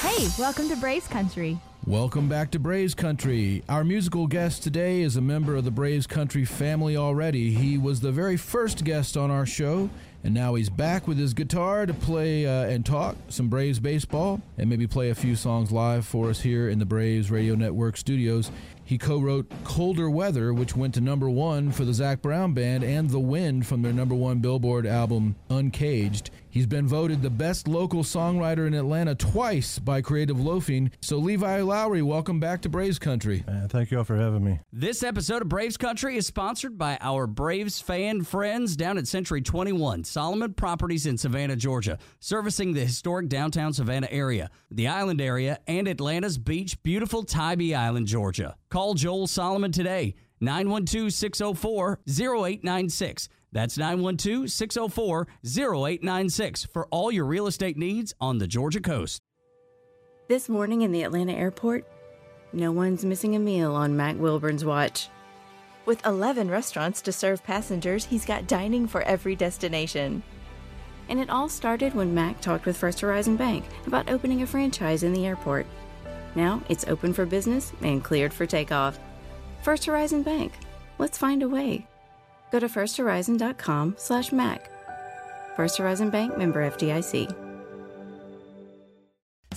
Hey, welcome to Braves Country. Welcome back to Braves Country. Our musical guest today is a member of the Braves Country family already. He was the very first guest on our show, and now he's back with his guitar to play uh, and talk some Braves baseball and maybe play a few songs live for us here in the Braves Radio Network studios. He co wrote Colder Weather, which went to number one for the Zac Brown Band, and The Wind from their number one Billboard album, Uncaged. He's been voted the best local songwriter in Atlanta twice by Creative Loafing. So, Levi Lowry, welcome back to Braves Country. Uh, thank you all for having me. This episode of Braves Country is sponsored by our Braves fan friends down at Century 21, Solomon Properties in Savannah, Georgia, servicing the historic downtown Savannah area, the island area, and Atlanta's beach, beautiful Tybee Island, Georgia. Call Joel Solomon today, 912 604 0896. That's 912 604 0896 for all your real estate needs on the Georgia coast. This morning in the Atlanta airport, no one's missing a meal on Mac Wilburn's watch. With 11 restaurants to serve passengers, he's got dining for every destination. And it all started when Mac talked with First Horizon Bank about opening a franchise in the airport. Now it's open for business and cleared for takeoff. First Horizon Bank. Let's find a way. Go to firsthorizon.com slash Mac. First Horizon Bank member FDIC.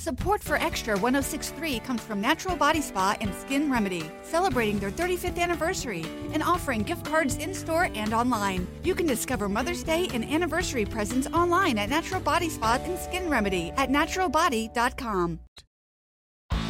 Support for Extra 1063 comes from Natural Body Spa and Skin Remedy, celebrating their 35th anniversary and offering gift cards in store and online. You can discover Mother's Day and anniversary presents online at Natural Body Spa and Skin Remedy at naturalbody.com.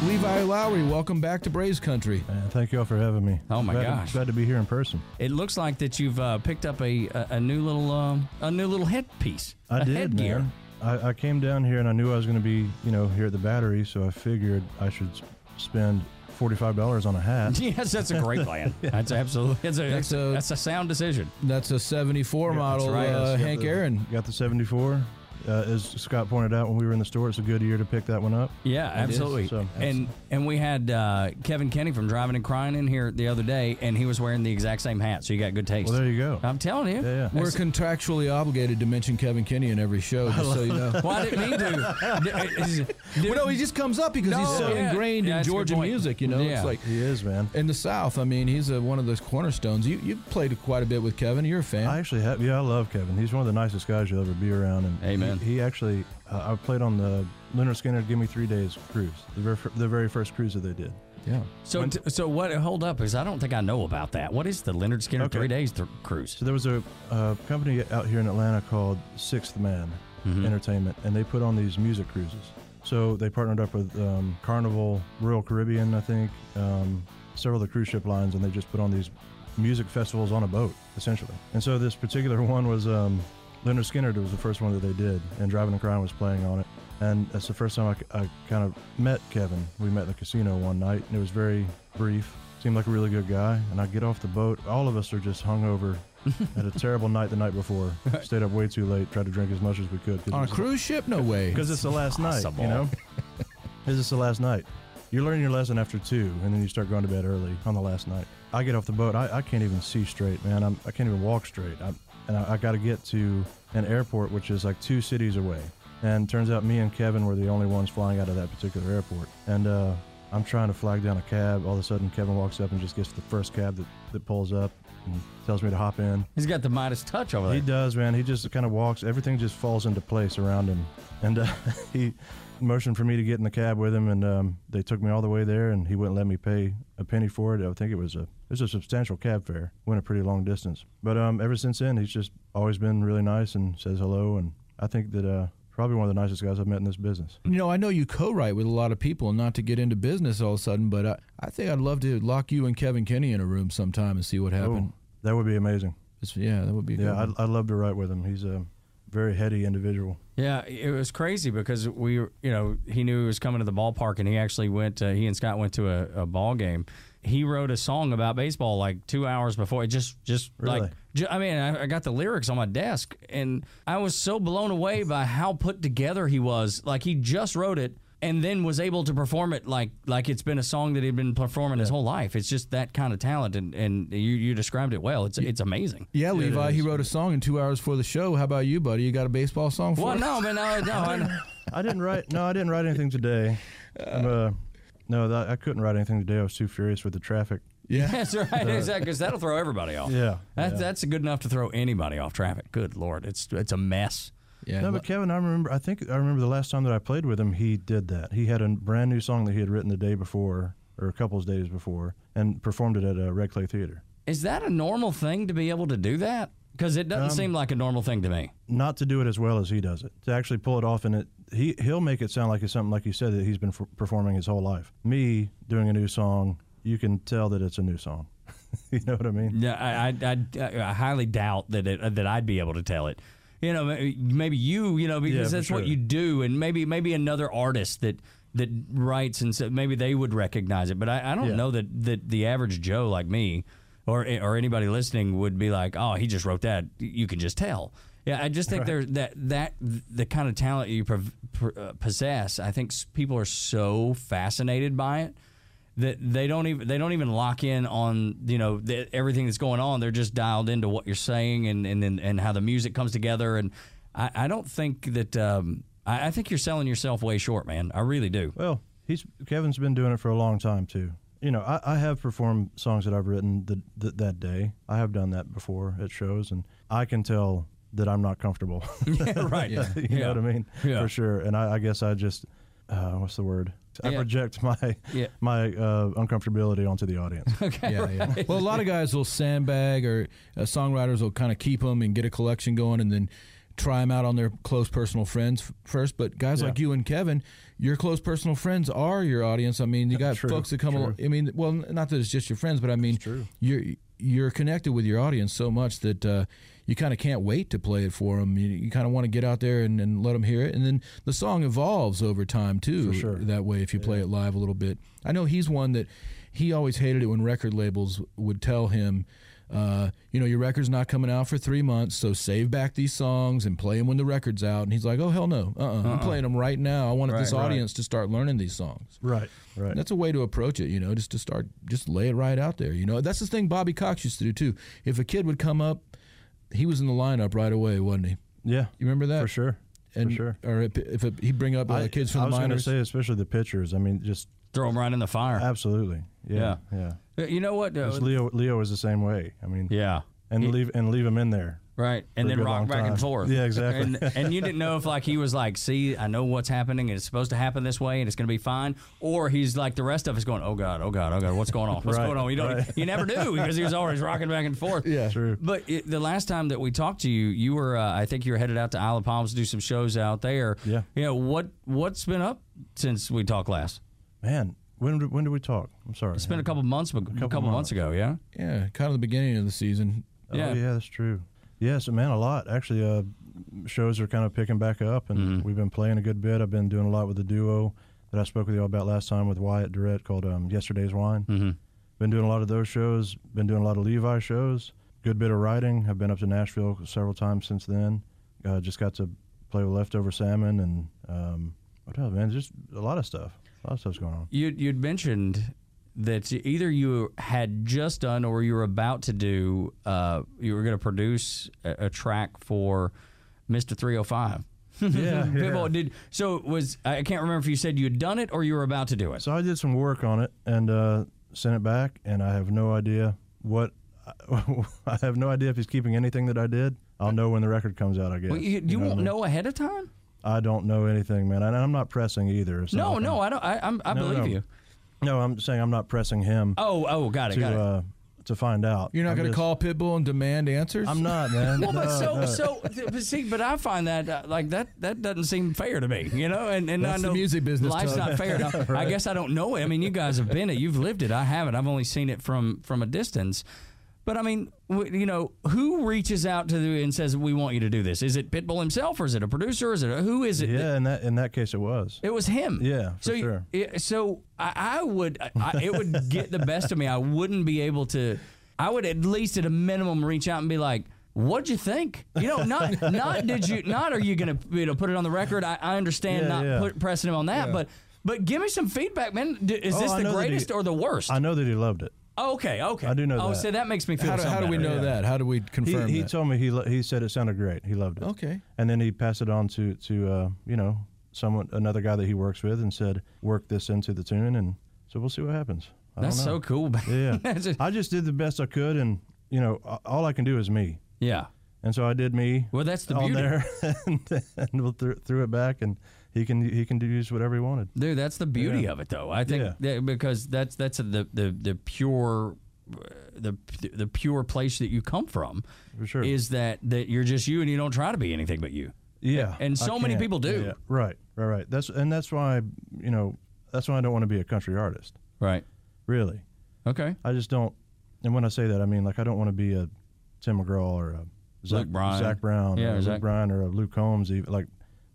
Levi Lowry, welcome back to Braves Country. Uh, thank you all for having me. Oh, my glad gosh. To, glad to be here in person. It looks like that you've uh, picked up a, a, a new little um, a new little headpiece. I a did, headgear. man. I, I came down here and I knew I was going to be, you know, here at the battery, so I figured I should spend forty-five dollars on a hat. Yes, that's a great plan. That's absolutely that's a, That's that's, a, a- that's a sound decision. That's a 74 Yeah, model right. uh, Hank the- Aaron. Got the seventy-four. Uh, as Scott pointed out when we were in the store, it's a good year to pick that one up. Yeah, It is. absolutely. So- and and we had uh, Kevin Kinney from Driving and Crying in here the other day, and he was wearing the exact same hat. So you got good taste. Well, there you go. I'm telling you. Yeah, yeah. We're That's- contractually obligated to mention Kevin Kinney in every show, just so you know. well, I didn't mean to. Well, no, he just comes up because he's so yeah. ingrained Yeah, in that's a good Georgia music. You know, Yeah. it's like He is, man. in the South. I mean, he's a, one of those cornerstones. You you played quite a bit with Kevin. You're a fan. I actually have. Yeah, I love Kevin. He's one of the nicest guys you'll ever be around. And Amen. He, he actually, uh, I played on the Lynyrd Skynyrd "Give Me Three Days" cruise, the very, the very first cruise that they did. yeah. So t- so what? Hold up, because I don't think I know about that. What is the Lynyrd Skynyrd Okay. Three Days th- Cruise? So there was a uh, company out here in Atlanta called Sixthman Mhm. Entertainment, and they put on these music cruises. So they partnered up with um, Carnival, Royal Caribbean, I think, um, several of the cruise ship lines, and they just put on these music festivals on a boat, essentially. And so this particular one was um, Lynyrd Skynyrd was the first one that they did, and Driving and Crying was playing on it. And that's the first time I, I kind of met Kevin. We met in the casino one night, and it was very brief. Seemed like a really good guy. And I get off the boat. All of us are just hungover. had a terrible night the night before. Stayed up way too late. Tried to drink as much as we could. On a cruise ship? No way. Because it's the last night, you know? Because it's the last night. You learn your lesson after two, and then you start going to bed early on the last night. I get off the boat. I, I can't even see straight, man. I'm, I can't even walk straight. I'm, and I, I got to get to an airport, which is like two cities away. And turns out me and Kevin were the only ones flying out of that particular airport. And uh, I'm trying to flag down a cab. All of a sudden, Kevin walks up and just gets the first cab that, that pulls up and tells me to hop in. He's got the Midas touch over there. He does, man. He just kind of walks. Everything just falls into place around him. And uh, he motioned for me to get in the cab with him, and um, they took me all the way there, and he wouldn't let me pay a penny for it. I think it was a it was a substantial cab fare. Went a pretty long distance. But um, ever since then, he's just always been really nice and says hello. And I think that uh, probably one of the nicest guys I've met in this business. You know, I know you co-write with a lot of people, and not to get into business all of a sudden, but I, I think I'd love to lock you and Kevin Kinney in a room sometime and see what happened. Oh, that would be amazing. It's- yeah, that would be. Yeah, I'd. I'd love to write with him. He's a very heady individual. Yeah, it was crazy because we, you know, he knew he was coming to the ballpark, and he actually went. Uh, he and Scott went to a, a ball game. He wrote a song about baseball like two hours before. It just, just Really? like, I mean, I, I got the lyrics on my desk, and I was so blown away by how put together he was. Like he just wrote it and then was able to perform it like like it's been a song that he'd been performing his whole life. It's just that kind of talent, and, and you, you described it well. It's it's amazing. Yeah, Levi, he wrote a song in two hours for the show. How about you, buddy? You got a baseball song for Well, us? no, man, no, no. I, I didn't write. No, I didn't write anything today. Uh, no, that, I couldn't write anything today. I was too furious with the traffic. Yeah. that's right, exactly. Because that'll throw everybody off. Yeah, That's yeah. that's good enough to throw anybody off traffic. Good lord, it's it's a mess. Yeah. No, but Kevin, I remember. I think I remember the last time that I played with him, he did that. He had a brand new song that he had written the day before, or a couple of days before, and performed it at a Red Clay Theater. Is that a normal thing to be able to do that? Because it doesn't um, seem like a normal thing to me. Not to do it as well as he does it. To actually pull it off, and it he he'll make it sound like it's something like you said that he's been f- performing his whole life. Me doing a new song, you can tell that it's a new song. you know what I mean? Yeah, I, I, I, I highly doubt that it, that I'd be able to tell it. You know, maybe you, you know, because Yeah, that's what you do, and maybe maybe another artist that that writes and so maybe they would recognize it. But I, I don't Yeah. know that that the average Joe like me or or anybody listening would be like, oh, he just wrote that. You can just tell. Yeah, I just think there's that that the kind of talent you uh, possess. I think people are so fascinated by it that they don't even they don't even lock in on you know the, everything that's going on. They're just dialed into what you're saying and and and, and how the music comes together. And I, I don't think that um, I, I think you're selling yourself way short, man. I really do. Well, he's Kevin's been doing it for a long time too. You know, I, I have performed songs that I've written the, th that day. I have done that before at shows, and I can tell that I'm not comfortable. right. you Yeah. know what I mean? Yeah. For sure. And I, I guess I just, uh, what's the word? I Yeah. project my Yeah. my uh, uncomfortability onto the audience. yeah, yeah. Well, a lot of guys will sandbag, or uh, songwriters will kind of keep them and get a collection going, and then try them out on their close personal friends f- first. But guys Yeah. like you and Kevin, your close personal friends are your audience. I mean, you got True, folks that come. true. Along, I mean, well, not that it's just your friends, but I mean, true. you're you're connected with your audience so much that. Uh, you kind of can't wait to play it for them. You, you kind of want to get out there and, and let them hear it, and then the song evolves over time too. Sure. That way, if you play it live a little bit, I know he's one that he always hated it when record labels would tell him, uh, you know, your record's not coming out for three months, so save back these songs and play them when the record's out. And he's like, oh hell no, uh-uh, I'm playing them right now. I wanted this Right, right. audience to start learning these songs. right. Right. That's a way to approach it, you know, just to start, just lay it right out there. You know, that's the thing Bobby Cox used to do too. If a kid would come up, he was in the lineup right away, wasn't he? yeah. You remember that? For sure. And, for sure. Or if, if it, he'd bring up uh, I, kids from I the was going to say, especially the pitchers. I mean, just Throw them right in the fire. absolutely. Yeah. Yeah. Uh, You know what? Uh, 'Cause Leo Leo was the same way. I mean, yeah. and leave and leave him in there. Right, and then rock long back and forth. Yeah, exactly. And, and you didn't know if like he was like, "See, I know what's happening, and it's supposed to happen this way, and it's going to be fine," or he's like the rest of us going, "Oh God, oh God, oh God, what's going on? What's Right, going on?" You don't, right. you never knew because he was always rocking back and forth. Yeah. True. But it, the last time that we talked to you, you were, uh, I think you were headed out to Isle of Palms to do some shows out there. Yeah. You know what? What's been up since we talked last? Man, when did, when did we talk? I'm sorry. It's been a couple months, a couple, months months. ago. Yeah. yeah, kind of the beginning of the season. Oh, Yeah. yeah, that's true. Yes, man, a lot. Actually, uh, shows are kind of picking back up, and Mm-hmm. we've been playing a good bit. I've been doing a lot with the duo that I spoke with you all about last time with Wyatt Durrette called um, Yesterday's Wine. Mm-hmm. Been doing a lot of those shows. Been doing a lot of Levi shows. Good bit of writing. I've been up to Nashville several times since then. Uh, just got to play with Leftover Salmon and um, what else, man? Just a lot of stuff. A lot of stuff's going on. You you'd mentioned that either you had just done or you were about to do. Uh, you were going to produce a, a track for Mister Three Hundred Five. Yeah, Pitbull yeah. did so. It was I can't remember if you said you had done it or you were about to do it. So I did some work on it and uh, sent it back, and I have no idea what. I have no idea if he's keeping anything that I did. I'll know when the record comes out. I guess. Well, you, you know what I won't mean? know ahead of time. I don't know anything, man, and I'm not pressing either. Not No, no, I don't. I, I'm, I No, believe no. you. No. I'm saying I'm not pressing him Oh, oh, got it, to got it. uh, to find out. You're not going to call Pitbull and demand answers? I'm not, man. Well, but No, so no. so but see, but I find that uh, like that that doesn't seem fair to me, you know. And and That's I the know music business, Life's Tug. not fair. Now, I guess I don't know it. I mean, you guys have been it. You've lived it. I haven't. I've only seen it from from a distance. But I mean, you know, who reaches out to the and says we want you to do this? Is it Pitbull himself, or is it a producer? Is it a, who is it? Yeah, in that in that case, it was. It was him. Yeah, for so sure. yeah, so I, I would. I, it would get the best of me. I wouldn't be able to. I would at least at a minimum reach out and be like. What'd you think? You know, not not did you not are you gonna you know put it on the record? I, I understand Yeah, not yeah. put, pressing him on that, but But give me some feedback, man. Is Oh, this the that he- greatest or the worst? I know that he loved it. Oh, okay, okay. I do know that. Oh, that. so that makes me feel How do, how do we better. know that? How do we He, confirm he that? told me he lo- he said it sounded great. He loved it. okay. And then he passed it on to to uh, you know someone another guy that he works with and said work this into the tune and so we'll see what happens. I That's don't know. so cool. man. Yeah. That's a- I just did the best I could and you know a- all I can do is me. yeah. And so I did me. Well, that's the on beauty. there and, and we'll threw, threw it back and he can he can use whatever he wanted. Dude, that's the beauty Yeah. of it, though. I think Yeah. that- because that's that's the the the pure the the pure place that you come from For sure. is that that you're just you and you don't try to be anything but you. Yeah, And so many people do. Yeah, Right, right, right. That's and that's why you know that's why I don't want to be a country artist. Right. Really, Okay. I just don't. And when I say that, I mean like I don't want to be a Tim McGraw or a Zach, Luke Bryan. Zac Brown, Yeah, or Zach- Bryan or a Luke Combs. Even like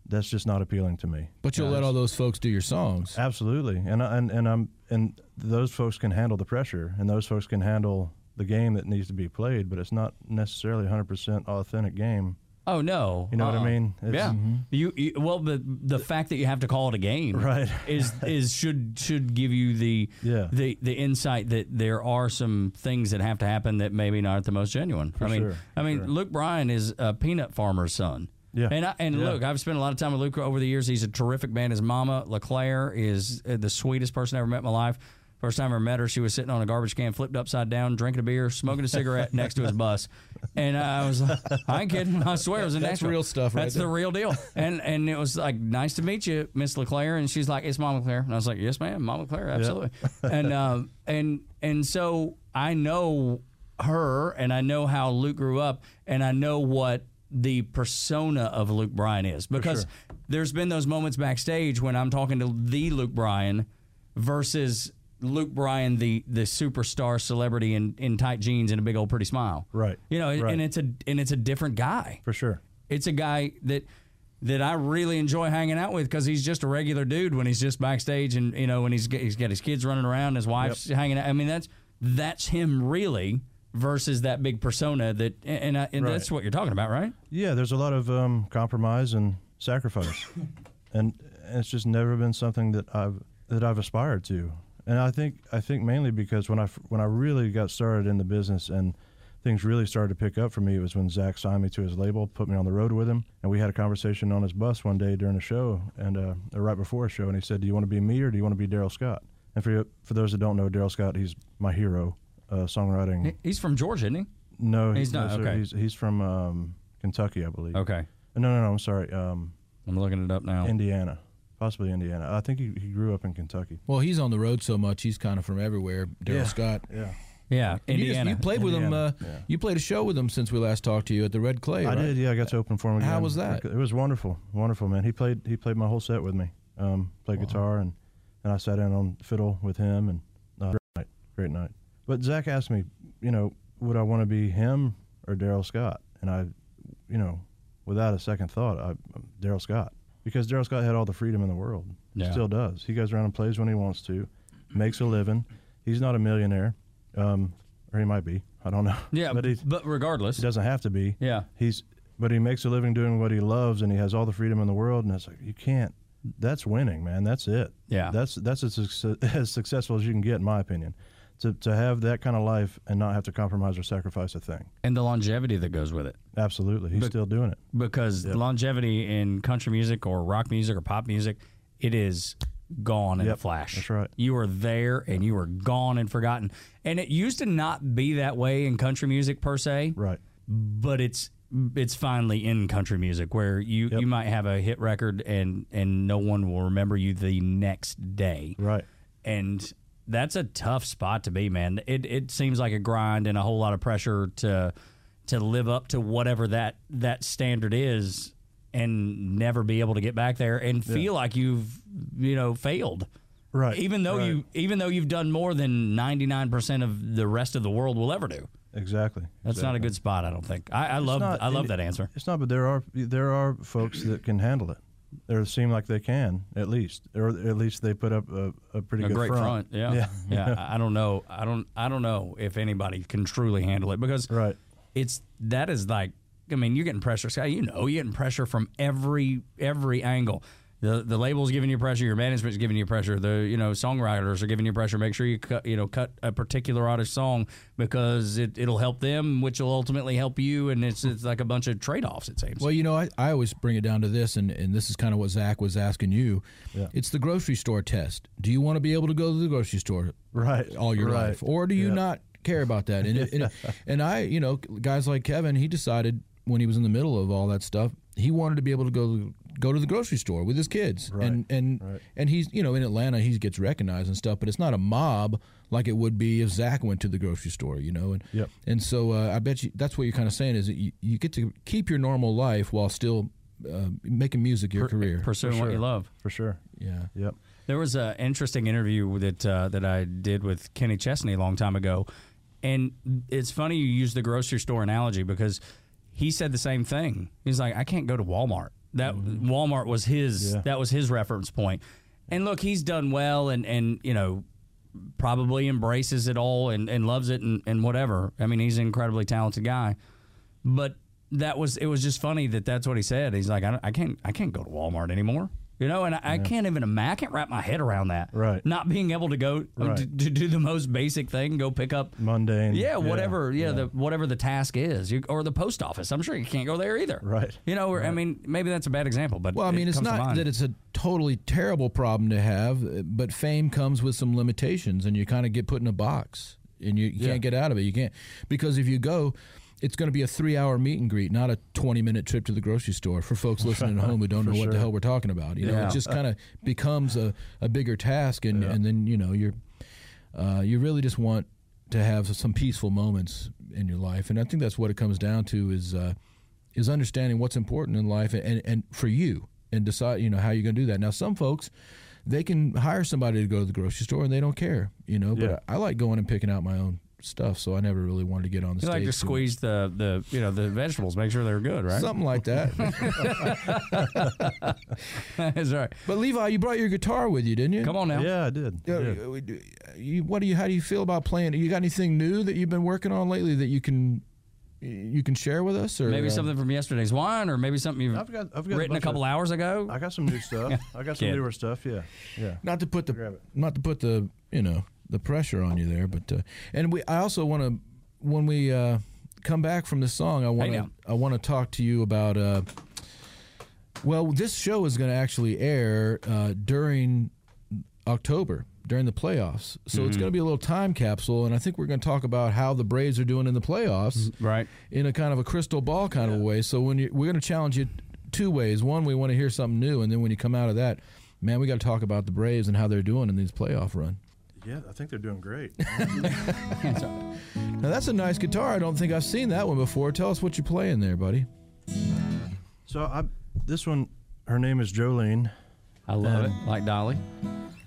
that's just not appealing to me. But you'll let all those folks do your songs. Absolutely, and and and I'm and those folks can handle the pressure, and those folks can handle the game that needs to be played, but it's not necessarily 100% authentic game. Oh no. You know what I Uh-uh. mean? It's- yeah. Mm-hmm. You, you well the the fact that you have to call it a game Right. is is should should give you the Yeah. the the insight that there are some things that have to happen that maybe not the most genuine. I mean sure, I mean sure. Luke Bryan is a peanut farmer's son. Yeah. And I, and Yeah. look, I've spent a lot of time with Luke over the years. He's a terrific man. His mama, LeClaire, is uh, the sweetest person I ever met in my life. First time I ever met her, she was sitting on a garbage can, flipped upside down, drinking a beer, smoking a cigarette next to his bus. And I was like, I ain't kidding. I swear it was in That's Nashville. real stuff right That's there. the real deal. And and it was like, nice to meet you, Miss LeClaire. And she's like, it's Mom LeClaire. And I was like, yes, ma'am, Mom LeClaire, absolutely. and um, and and so I know her, and I know how Luke grew up, and I know what the persona of Luke Bryan is because there's been those moments backstage when I'm talking to the Luke Bryan versus Luke Bryan, the the superstar celebrity in, in tight jeans and a big old pretty smile. Right. You know, Right. and it's a and it's a different guy. For sure. It's a guy that that I really enjoy hanging out with because he's just a regular dude when he's just backstage and you know when he's he's got his kids running around, his wife's hanging out. I mean that's that's him really versus that big persona that and I, and Right. that's what you're talking about, right? Yeah, there's a lot of um, compromise and sacrifice, and it's just never been something that I've that I've aspired to. And I think I think mainly because when I when I really got started in the business and things really started to pick up for me, it was when Zac signed me to his label, put me on the road with him, and we had a conversation on his bus one day during a show and uh, or right before a show, and he said, "Do you want to be me or do you want to be Darrell Scott?" And for for those that don't know, Darrell Scott, he's my hero, uh, songwriting. He's from Georgia, isn't he? No, He's no, not, sir. okay. He's he's from um, Kentucky, I believe. Okay, No, no, no. I'm sorry. Um, I'm looking it up now. Indiana, possibly Indiana. I think he, he grew up in Kentucky. Well, he's on the road so much, he's kind of from everywhere. Darrell Yeah. Scott. Yeah, yeah, And you, just- Indiana. you played with him. Uh, Indiana, yeah. You played a show with him since we last talked to you at the Red Clay. I right? did. Yeah, I got to open for him. Again. How was that? It was wonderful, wonderful, man. He played he played my whole set with me. Um, played guitar and and I sat in on fiddle with him and uh, great night, great night. But Zac asked me, you know, would I want to be him or Darrell Scott? And I, you know, without a second thought, I'm Darrell Scott because Darrell Scott had all the freedom in the world. Yeah. Still does. He goes around and plays when he wants to, makes a living. He's not a millionaire, um, or he might be. I don't know. yeah, but he's, but regardless, he doesn't have to be. yeah, He's but he makes a living doing what he loves and he has all the freedom in the world and it's like you can't that's winning, man. That's it. Yeah. That's that's as, as successful as you can get in my opinion. To to have that kind of life and not have to compromise or sacrifice a thing. and the longevity that goes with it. Absolutely. He's But- still doing it. because longevity in country music or rock music or pop music, it is gone in a flash. that's right. You are there and you are gone and forgotten. And it used to not be that way in country music per se, Right. but it's it's finally in country music where you, Yep. you might have a hit record and and no one will remember you the next day. Right. And that's a tough spot to be, man. It it seems like a grind and a whole lot of pressure to to live up to whatever that that standard is and never be able to get back there and feel like you've you know failed. Right. Even though Right. you even though you've done more than 99% of the rest of the world will ever do. Exactly. That's not a good spot, I don't think. I, I love I love that answer. It's not, but there are there are folks that can handle it. There seem like they can at least, or at least they put up a, a pretty a good great front. Yeah. Yeah. yeah. I don't know. I don't I don't know if anybody can truly handle it because Right. it's that is like I mean, you're getting pressure. Scott, you know, you're getting pressure from every every angle. The the label's giving you pressure, your management's giving you pressure, the you know songwriters are giving you pressure. Make sure you cut you know cut a particular artist song because it it'll help them, which will ultimately help you, and it's it's like a bunch of trade offs. It seems. Well, you know, I, I always bring it down to this, and, and this is kind of what Zac was asking you. Yeah. It's the grocery store test. Do you want to be able to go to the grocery store Right. all your right. life, or do you Yeah. not care about that? And, it, and, it- and I, you know, guys like Kevin, he decided when he was in the middle of all that stuff, he wanted to be able to go go to the grocery store with his kids, Right, and and right. and he's you know in Atlanta he gets recognized and stuff, but it's not a mob like it would be if Zac went to the grocery store, you know, and Yep. and so uh, I bet you that's what you're kind of saying is that you, you get to keep your normal life while still uh, making music your career. pursuing what you love. For sure. yeah. Yep. There was an interesting interview that uh, that I did with Kenny Chesney a long time ago, and it's funny you use the grocery store analogy because he said the same thing. He's like, I can't go to Walmart. That mm-hmm. Walmart was his. Yeah. That was his reference point. And look, he's done well, and and you know probably embraces it all and, and loves it and, and whatever. I mean, he's an incredibly talented guy. But that was it was just funny that that's what he said. He's like, I, I can't I can't go to Walmart anymore. You know, and I, I can't even imagine. I can't wrap my head around that. Right. Not being able to go Right. to, to do the most basic thing, go pick up. Mundane. Yeah, whatever. Yeah, the whatever the task is, you, or the post office. I'm sure you can't go there either. Right. You know, or, I mean, maybe that's a bad example, but Well, I it mean, it's not that it's a totally terrible problem to have, uh, but fame comes with some limitations, and you kind of get put in a box, and you, you Yeah. can't get out of it. You can't because if you go, it's going to be a three-hour meet and greet, not a twenty-minute trip to the grocery store. For folks listening at home who don't know what the hell we're talking about, you know, it just kind of becomes a, a bigger task, and and then you know you're uh, you really just want to have some peaceful moments in your life, and I think that's what it comes down to is uh, is understanding what's important in life, and and for you, and decide you know how you're going to do that. Now, some folks they can hire somebody to go to the grocery store and they don't care, you know. But Yeah. I, like going and picking out my own stuff, so I never really wanted to get on the you stage. like to too squeeze the the you know the vegetables, make sure they're good, right? something like that. That's right. but Levi, you brought your guitar with you, didn't you? Come on now. Yeah, I did. I Yeah, you, what do you? How do you feel about playing? You got anything new that you've been working on lately that you can you can share with us, or Maybe uh, something from yesterday's wine, or maybe something you've I've got I've got written a bunch couple of, hours ago. I got some new stuff. I got some newer stuff. Yeah. Yeah. Not to put the not to put the you know the pressure on you there, but uh, and we I also want to when we uh, come back from this song, I want to. I want to talk to you about. Uh, well, this show is going to actually air uh, during October during the playoffs, so it's going to be a little time capsule, and I think we're going to talk about how the Braves are doing in the playoffs Right. in a kind of a crystal ball kind of a way. So when you, we're going to challenge you two ways. One, we want to hear something new, and then when you come out of that, man, we got to talk about the Braves and how they're doing in these playoff run. Yeah, I think they're doing great. Now that's a nice guitar. I don't think I've seen that one before. Tell us what you're playing there, buddy. so I this one, her name is Jolene, I love it. Like Dolly.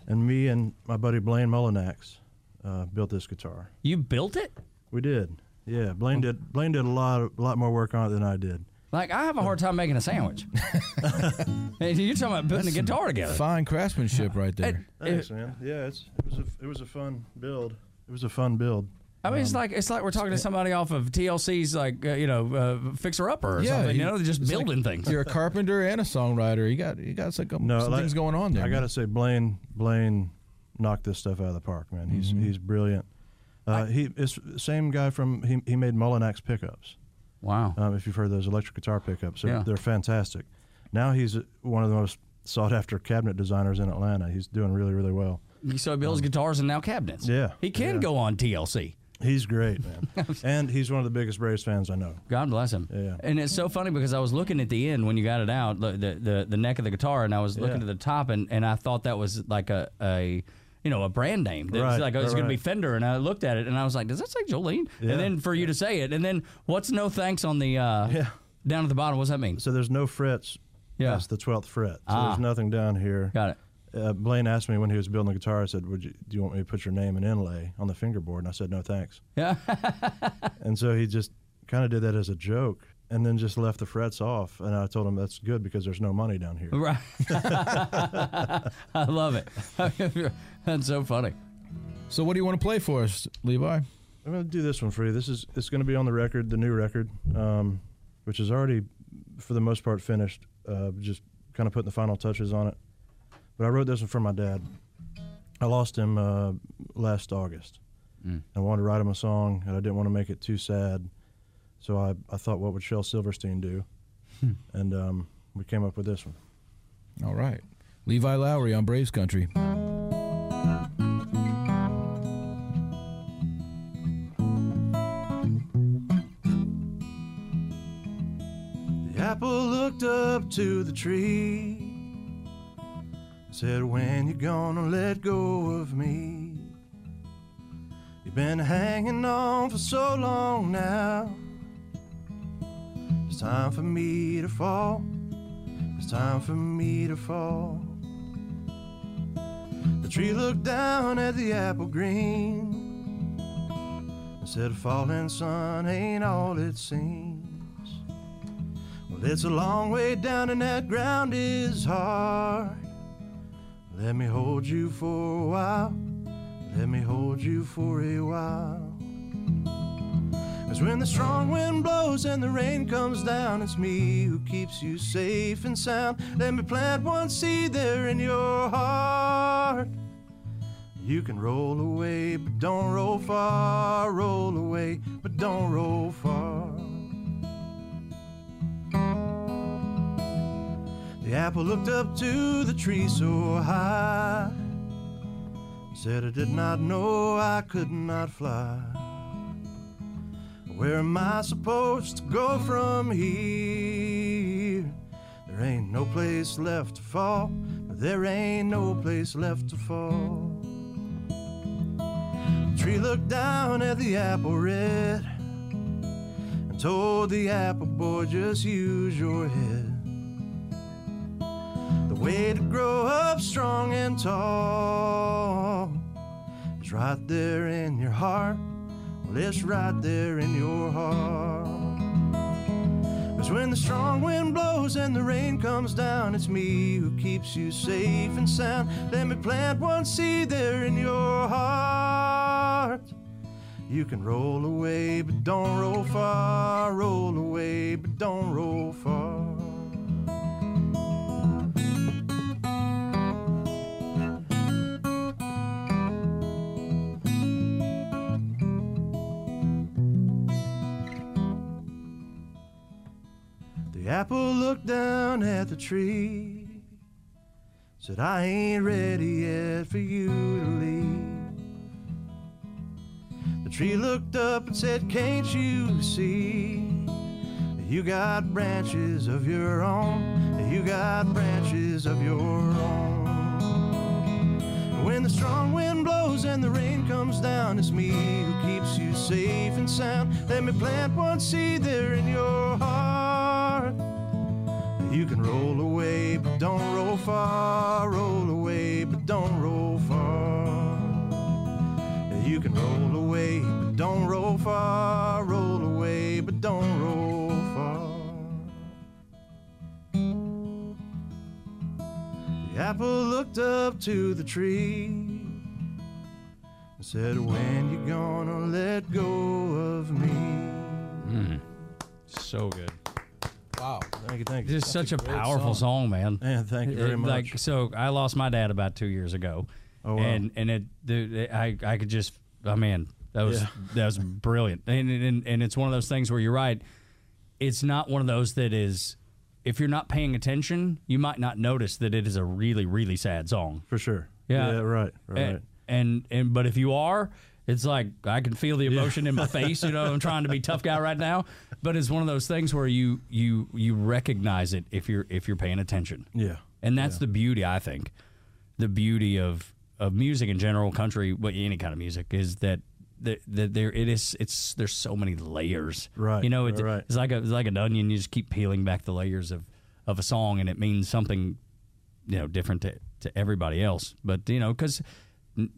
and me and my buddy Blaine Mullinax uh, built this guitar. You built it? We did. Yeah, Blaine did. Blaine did a lot, a lot more work on it than I did. Like I have a hard time making a sandwich. hey, you're talking about putting a guitar together. Fine craftsmanship right there. Thanks, man. Yeah, it's it was a it was a fun build. It was a fun build. I mean, it's like it's like we're talking to somebody off of TLC's like uh, you know uh, fixer upper or Yeah, something. You you- know, they're just it's like building things. You're a carpenter and a songwriter. You got you got some, No, some like- things going on there. I gotta say, Blaine Blaine knocked this stuff out of the park, man. He's he's brilliant. Uh, he is same guy from he he made Mullinax pickups. Wow. Um, if you've heard those electric guitar pickups, they're, Yeah. they're fantastic. Now he's one of the most sought after cabinet designers in Atlanta. He's doing really really well. So he builds guitars and now cabinets. Yeah, He can yeah. go on TLC. He's great, man, and he's one of the biggest Braves fans I know. God bless him. Yeah. And it's so funny because I was looking at the end when you got it out, the the, the, the neck of the guitar, and I was looking Yeah. at the top, and, and I thought that was like a, a you know a brand name. That was Right, like oh, it's right, going to be. Fender, and I looked at it, and I was like, does that say Jolene? Yeah. And then for you to say it, and then what's no thanks on the uh, Yeah. down at the bottom? What's that mean? So there's no frets Yeah. past the twelfth fret. So Ah. there's nothing down here. Got it. Uh, Blaine asked me when he was building the guitar. I said, "Would you do you want me to put your name and inlay on the fingerboard?" And I said, "No, thanks." Yeah. And so he just kind of did that as a joke, and then just left the frets off. And I told him that's good because there's no money down here. right. I love it. That's so funny. so what do you want to play for us, Levi? I'm going to do this one for you. This is it's going to be on the record, the new record, um, which is already, for the most part, finished. Uh, just kind of putting the final touches on it. But I wrote this one for my dad. I lost him uh, last August. Mm. I wanted to write him a song, and I didn't want to make it too sad. So I, I thought, what would Shel Silverstein do? and um, we came up with this one. All right. Levi Lowry on Braves Country. The apple looked up to the tree, said, When you gonna let go of me? You've been hanging on for so long now. Time for me to fall. It's time for me to fall. The tree looked down at the apple green and said, Falling sun ain't all it seems. Well, it's a long way down, and that ground is hard. Let me hold you for a while. Let me hold you for a while. Cause when the strong wind blows and the rain comes down, it's me who keeps you safe and sound. Let me plant one seed there in your heart. You can roll away, but don't roll far. Roll away, but don't roll far. The apple looked up to the tree so high. Said I did not know I could not fly. Where am I supposed to go from here? There ain't no place left to fall. There ain't no place left to fall. The tree looked down at the apple red and told the apple boy, just use your head. The way to grow up strong and tall is right there in your heart. It's right there in your heart. Cause when the strong wind blows and the rain comes down, it's me who keeps you safe and sound. Let me plant one seed there in your heart. You can roll away, but don't roll far. Roll away, but don't roll far. Apple looked down at the tree, said, I ain't ready yet for you to leave. The tree looked up and said, Can't you see? You got branches of your own, you got branches of your own. When the strong wind blows and the rain comes down, it's me who keeps you safe and sound. Let me plant one seed there in your heart. You can roll away, but don't roll far. Roll away, but don't roll far. You can roll away, but don't roll far. Roll away, but don't roll far. The apple looked up to the tree and said, When you gonna let go of me? Hmm. So good. Thank you, thank you. This is such a, powerful song, man. Man, thank you very It- much. Like so, I lost my dad about two years ago, Oh, wow. and and it, the, I I could just, oh man, that was Yeah. that was brilliant, and, and and it's one of those things where you're right. It's not one of those that is, if you're not paying attention, you might not notice that it is a really really sad song. For sure. Yeah. right. Right. And, and and but if you are, it's like I can feel the emotion in my face. You know, I'm trying to be tough guy right now, but it's one of those things where you you you recognize it if you're if you're paying attention. yeah. And that's the beauty, I think. The beauty of of music in general, country, what any kind of music is that that, there it is. It's there's so many layers, Right, You know, it, right, right. it's like a it's like an onion. You just keep peeling back the layers of of a song, and it means something, you know, different to to everybody else. But you know, because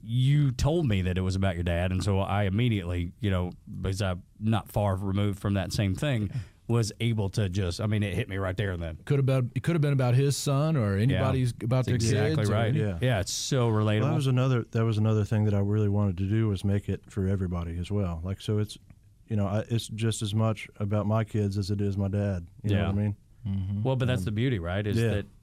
you told me that it was about your dad, and so I immediately, you know, because I'm not far removed from that same thing, was able to just. I mean, it hit me right there and then. Could have been it could have been about his son or anybody's about their That's exactly kids. right. any- Yeah. yeah, it's so relatable. Well, that was another. That was another thing that I really wanted to do was make it for everybody as well. Like so, it's you know, I, it's just as much about my kids as it is my dad. You know Yeah. what I mean? Mm-hmm. Well, but that's mm-hmm. the beauty, right? Is Yeah, that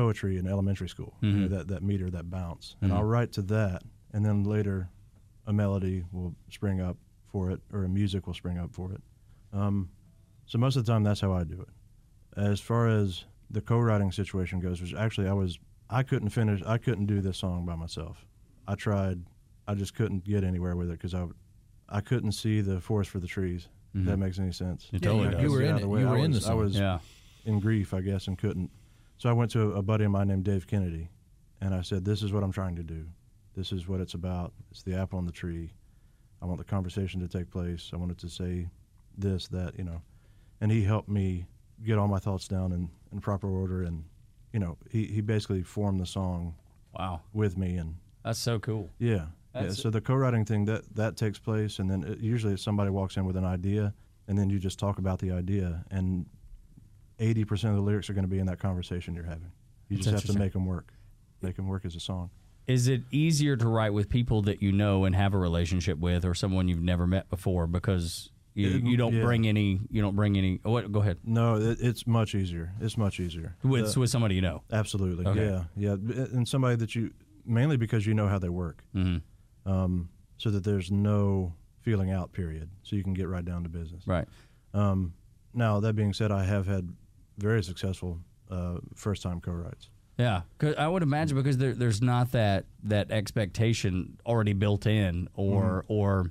poetry in elementary school, you know, mm-hmm. that that meter, that bounce, and mm-hmm. I'll write to that, and then later, a melody will spring up for it, or a music will spring up for it. Um, so most of the time, that's how I do it. As far as the co-writing situation goes, which actually I was, I couldn't finish, I couldn't do this song by myself. I tried, I just couldn't get anywhere with it because I, I couldn't see the forest for the trees. If that mm-hmm. makes any sense. It totally you- does. you were Get in out it. way. You I were in the was- I was yeah. in grief, I guess, and couldn't. So I went to a buddy of mine named Dave Kennedy, and I said, "This is what I'm trying to do. This is what it's about. It's the apple on the tree. I want the conversation to take place. I wanted to say this, that, you know." And he helped me get all my thoughts down in, in proper order, and you know, he, he basically formed the song Wow. with me, and That's so cool. yeah, yeah. So the co-writing thing that that takes place, and then it, usually somebody walks in with an idea, and then you just talk about the idea, and eighty percent of the lyrics are going to be in that conversation you're having. You That's just have to make them work, make them work as a song. Is it easier to write with people that you know and have a relationship with, or someone you've never met before? Because you, It- you don't yeah. bring any. You don't bring any. Oh, what, go ahead. No, it, it's much easier. It's much easier. With The- with somebody you know. absolutely, Okay. yeah, yeah, and somebody that you mainly because you know how they work, Mm-hmm. um, so that there's no feeling out period, so you can get right down to business. Right. Um, now that being said, I have had very successful uh, first-time co-writes. Yeah, 'Cause I would imagine because there, there's not that that expectation already built in, or Mm-hmm. or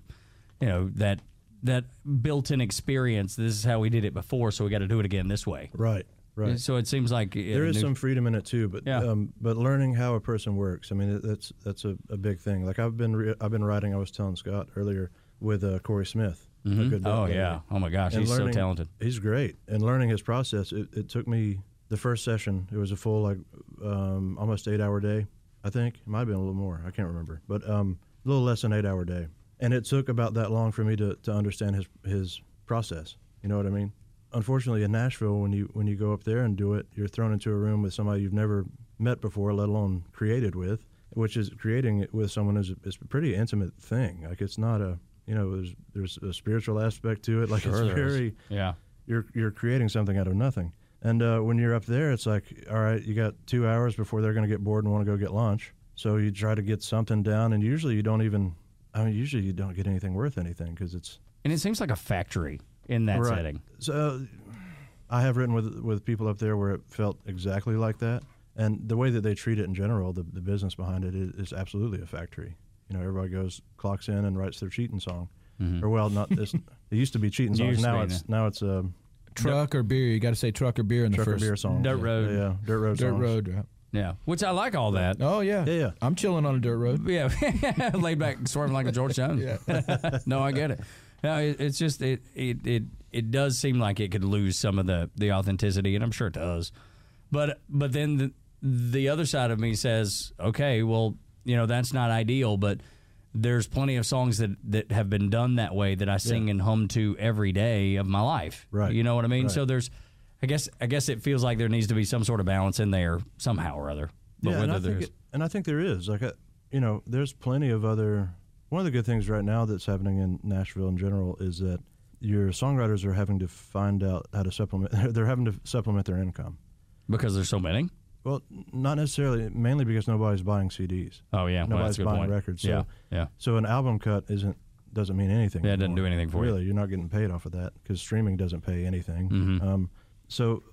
you know that that built-in experience. This is how we did it before, so we got to do it again this way. Right, right. So it seems like there is new- some freedom in it too, but Yeah. um, but learning how a person works. I mean, that's that's a, a big thing. Like I've been re- I've been writing. I was telling Scott earlier with uh, Corey Smith. Good Oh yeah. Oh my gosh, And he's learning- so talented. He's great, and learning his process. It, it took me the first session. It was a full like um, almost eight hour day. I think it might have been a little more. I can't remember, but um, a little less than eight hour day. And it took about that long for me to, to understand his his process. You know what I mean? Unfortunately, in Nashville, when you when you go up there and do it, you're thrown into a room with somebody you've never met before, let alone created with. Which is creating it with someone is is a pretty intimate thing. Like it's not a you know there's there's a spiritual aspect to it. Like Sure it's very Yeah. you're you're creating something out of nothing. And uh, when you're up there, it's like, all right, you got two hours before they're going to get bored and want to go get lunch. So you try to get something down, and usually you don't even. I mean, usually you don't get anything worth anything because it's And it seems like a factory in that Right. setting. So I have written with with people up there where it felt exactly like that, and the way that they treat it in general, the the business behind it is, is absolutely a factory. You know, everybody goes clocks in and writes their cheating song, mm-hmm. or well, not this. it used to be cheating songs. Now be, it's now it's a Truck or beer? You got to say truck or beer in the trucker first beer song. Dirt road. Yeah, dirt road. dirt songs. road. yeah. Yeah. Which I like all that. Oh yeah, Yeah, yeah. I'm chilling on a dirt road. Yeah, laid back, swerving like a George Jones. no, I get it. No, it, it's just it, it it it does seem like it could lose some of the the authenticity, and I'm sure it does. But but then the the other side of me says, okay, well, you know, that's not ideal, but there's plenty of songs that that have been done that way that I sing and hum to every day of my life. Right. You know what I mean? Right. So there's. I guess I guess it feels like there needs to be some sort of balance in there somehow or other. But yeah, and I, think it, and I think there is. Like, uh, you know, there's plenty of other. One of the good things right now that's happening in Nashville in general is that your songwriters are having to find out how to supplement. They're having to supplement their income. because there's so many. Well, not necessarily. Mainly because nobody's buying CDs. Oh yeah, well, Nobody's that's a good buying point. records, so- yeah, yeah. So an album cut isn't doesn't mean anything. Yeah, it doesn't do anything for you. really. You're not getting paid off of that because streaming doesn't pay anything. Mhm. Um, so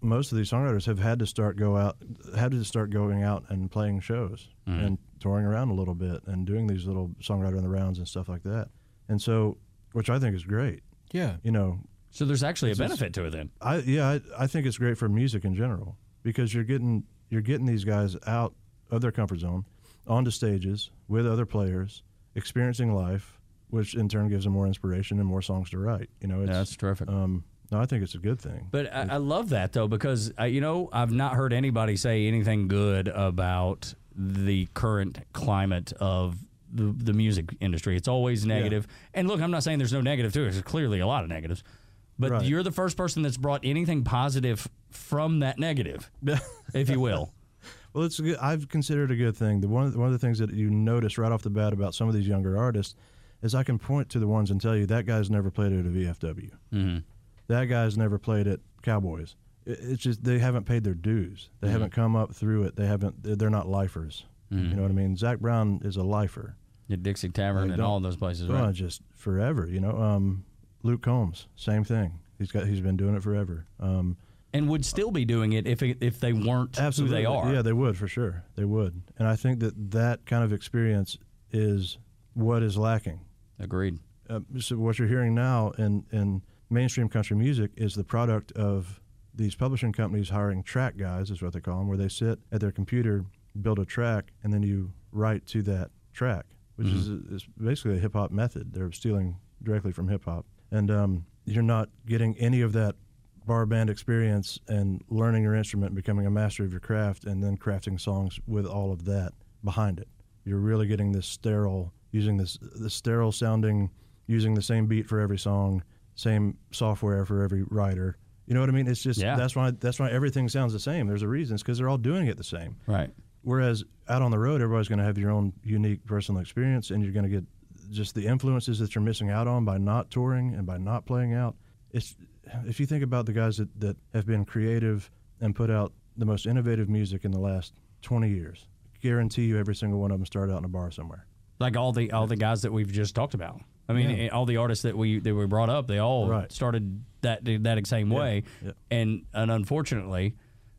most of these songwriters have had to start go out, had to start going out and playing shows Mm-hmm. and touring around a little bit and doing these little songwriter in the rounds and stuff like that. And so, which I think is great. Yeah, You know, So there's actually a benefit to it then. I yeah, I, I think it's great for music in general because you're getting you're getting these guys out of their comfort zone, onto stages with other players, experiencing life, which in turn gives them more inspiration and more songs to write. You know, it's, Yeah, that's terrific. um, no, I think it's a good thing. But I, I love that though because I, you know I've not heard anybody say anything good about the current climate of the, the music industry. It's always negative. And look, I'm not saying there's no negative to it. There's clearly a lot of negatives. But Right. you're the first person that's brought anything positive from that negative, if you will. Well, it's a good, I've considered a good thing. The one one of the things that you notice right off the bat about some of these younger artists is I can point to the ones and tell you that guy's never played at a VFW. Mm-hmm. That guy's never played at Cowboys. It- It's just they haven't paid their dues. They haven't come up through it. They haven't. they're- not lifers. You know what I mean? Zac Brown is a lifer. The Dixie Tavern and all those places, right? just forever. You know, um, Luke Combs, same thing. He's got. He's been doing it forever. Um, And would still be doing it if it, if they weren't Absolutely. who they are. Yeah, they would for sure. They would. And I think that that kind of experience is what is lacking. Agreed. Uh, so what you're hearing now in, in mainstream country music is the product of these publishing companies hiring track guys, is what they call them, where they sit at their computer, build a track, and then you write to that track, which is, is basically a hip hop method. They're stealing directly from hip hop. And um, you're not getting any of that bar band experience and learning your instrument, becoming a master of your craft, and then crafting songs with all of that behind it. You're really getting this sterile, using this the sterile sounding, using the same beat for every song, same software for every writer. You know what I mean? It's just Yeah. that's why that's why everything sounds the same. There's a reason. It's because they're all doing it the same. Right. Whereas out on the road, everybody's going to have your own unique personal experience, and you're going to get just the influences that you're missing out on by not touring and by not playing out. It's if you think about the guys that, that have been creative and put out the most innovative music in the last 20 years, guarantee you every single one of them started out in a bar somewhere. Like all the all the guys that we've just talked about. I mean, Yeah. all the artists that we that we brought up, they all Right. started that that same way. yeah. And and unfortunately,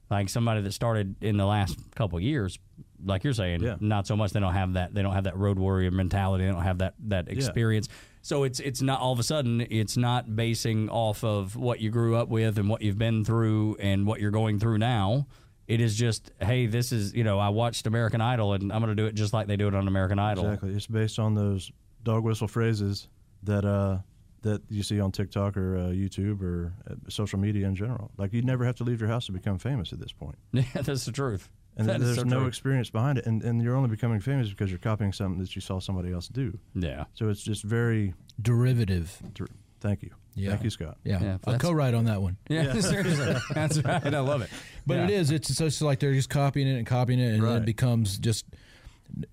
like somebody that started in the last couple of years, like you're saying, Yeah. not so much. They don't have that. They don't have that road warrior mentality. They don't have that that experience. So it's it's not all of a sudden. It's not basing off of what you grew up with and what you've been through and what you're going through now. It is just, hey, this is you know, I watched American Idol and I'm going to do it just like they do it on American Idol. Exactly. It's based on those dog whistle phrases that uh, that you see on TikTok or uh, YouTube or uh, social media in general. Like you'd never have to leave your house to become famous at this point. Yeah, that's the truth. And That is there's so no true. experience behind it, and, and you're only becoming famous because you're copying something that you saw somebody else do. yeah. So it's just very. Derivative. dr- Thank you, Yeah. thank you, Scott. Yeah, Yeah, I'll co-write on that one. Yeah, seriously. That's right. I love it. But Yeah. it is. It's just like they're just copying it and copying it, and then it becomes just it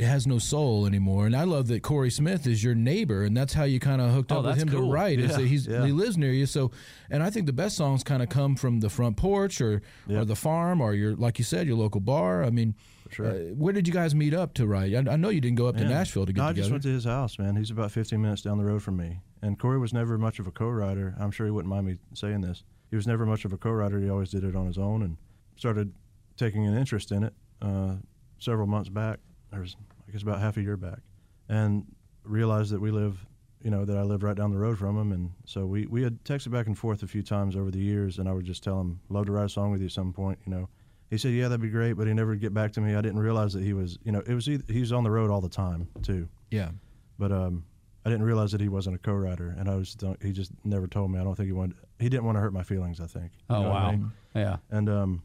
has no soul anymore. And I love that Corey Smith is your neighbor, and that's how you kind of hooked Oh, up with him cool. to write. Is that he's yeah. he lives near you. So, and I think the best songs kind of come from the front porch or or the farm or your like you said your local bar. I mean, sure. uh, where did you guys meet up to write? I, I know you didn't go up to Nashville to get no, I together. just went to his house, man. He's about 15 minutes down the road from me. And Corey was never much of a co-writer. I'm sure he wouldn't mind me saying this. He was never much of a co-writer. He always did it on his own, and started taking an interest in it uh, several months back. Was, I guess about half a year back, and realized that we live, you know, that I live right down the road from him, and so we we had texted back and forth a few times over the years, and I would just tell him, "Love to write a song with you at some point," you know. He said, "Yeah, that'd be great," but he never would get back to me. I didn't realize that he was, you know, it was either, he's on the road all the time too yeah. but um, I didn't realize that he wasn't a co-writer, and I was he just never told me. I don't think he wanted. He didn't want to hurt my feelings. I think. You Oh know what I wow. mean? Yeah. And um,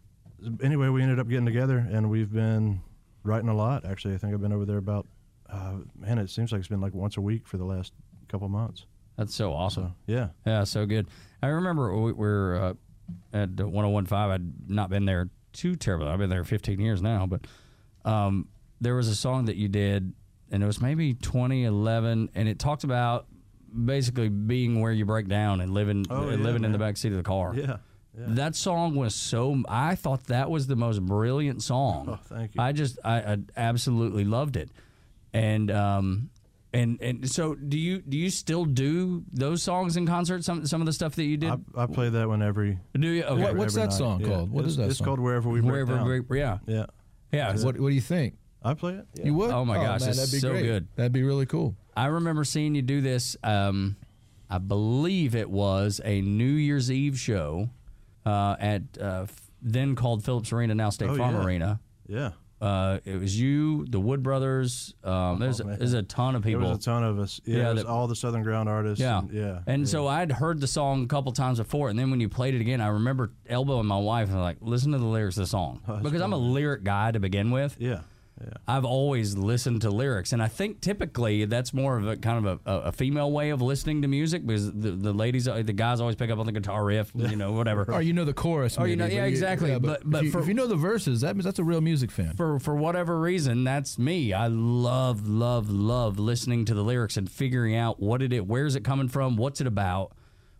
anyway, we ended up getting together, and we've been writing a lot. Actually, I think I've been over there about. Uh, man, it seems like it's been like once a week for the last couple months. That's so awesome. So yeah, Yeah, so good. I remember we were uh, at 1015. I'd not been there too terribly. I've been there 15 years now, but um, there was a song that you did, and it was maybe 2011, and it talked about basically being where you break down and living Oh, yeah, living in the man. back seat of the car. yeah, yeah. That song was so. I thought that was the most brilliant song. Oh, thank you. I just, I, I absolutely loved it, and um, and and so do you? Do you still do those songs in concert? Some some of the stuff that you did. I, I play that one every. do you? Okay. What- what's every that night. song Yeah. called? What it's, is that It's song? called Wherever We Break Wherever, Down. we- yeah, Yeah, yeah. What What do you think? I play it. Yeah. You would? Oh, my gosh, man, that'd be so great. good. That'd be really cool. I remember seeing you do this. Um, I believe it was a New Year's Eve show uh, at uh, then called Phillips Arena, now State Oh, Farm yeah. Arena. yeah. Uh, it was you, the Wood Brothers. Um, there's Oh, there's a ton of There people. was a ton of us. Yeah, Yeah, it was that- all the Southern Ground artists. Yeah, and, yeah. And yeah. so I'd heard the song a couple times before, and then when you played it again, I remember elbowing my wife and like, listen to the lyrics of the song Oh, because I'm a lyric guy to begin with. yeah, I've always listened to lyrics, and I think typically that's more of a kind of a, a female way of listening to music because the, the ladies, uh, the guys always pick up on the guitar riff, you know, whatever. Or oh, you know the chorus. Or you know- yeah, but exactly. But- but if, you, for- if you know the verses, that means that's a real music fan. for for whatever reason, that's me. I love, love, love listening to the lyrics and figuring out what it is, where's it coming from, what's it about,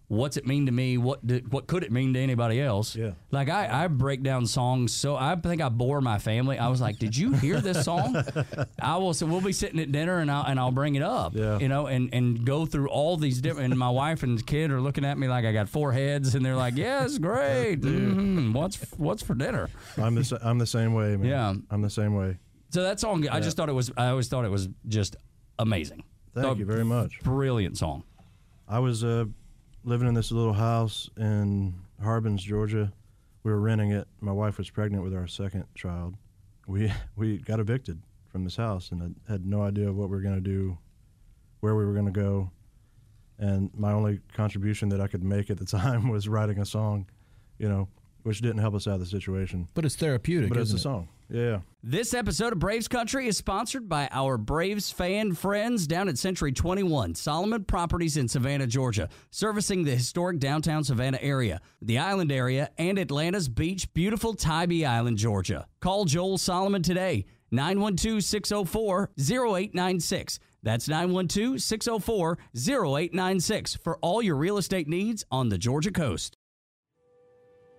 what's it mean to me, what did, what could it mean to anybody else? Yeah. Like I, I break down songs so I think I bore my family. I was like, "Did you hear this song?" I will. So we'll be sitting at dinner and I'll and I'll bring it up. Yeah. You know, and and go through all these different. And my wife and kid are looking at me like I got four heads, and they're like, "Yeah, it's great. hmm What's what's for dinner?" I'm the I'm the same way, man. Yeah. I'm the same way. So that song, I just thought it was. I always thought it was just amazing. Thank Thought- you very much. Brilliant song. I was uh, living in this little house in Harbins, Georgia. We were renting it. My wife was pregnant with our second child. We we got evicted from this house and I had no idea what we were going to do, where we were going to go. And my only contribution that I could make at the time was writing a song, you know, which didn't help us out of the situation. But it's therapeutic. But it's a it? song. Yeah. This episode of Braves Country is sponsored by our Braves fan friends down at Century 21, Solomon Properties in Savannah, Georgia, servicing the historic downtown Savannah area, the island area, and Atlanta's beach, beautiful Tybee Island, Georgia. Call Joel Solomon today, 912 604 0896. That's 912 604 0896 for all your real estate needs on the Georgia coast.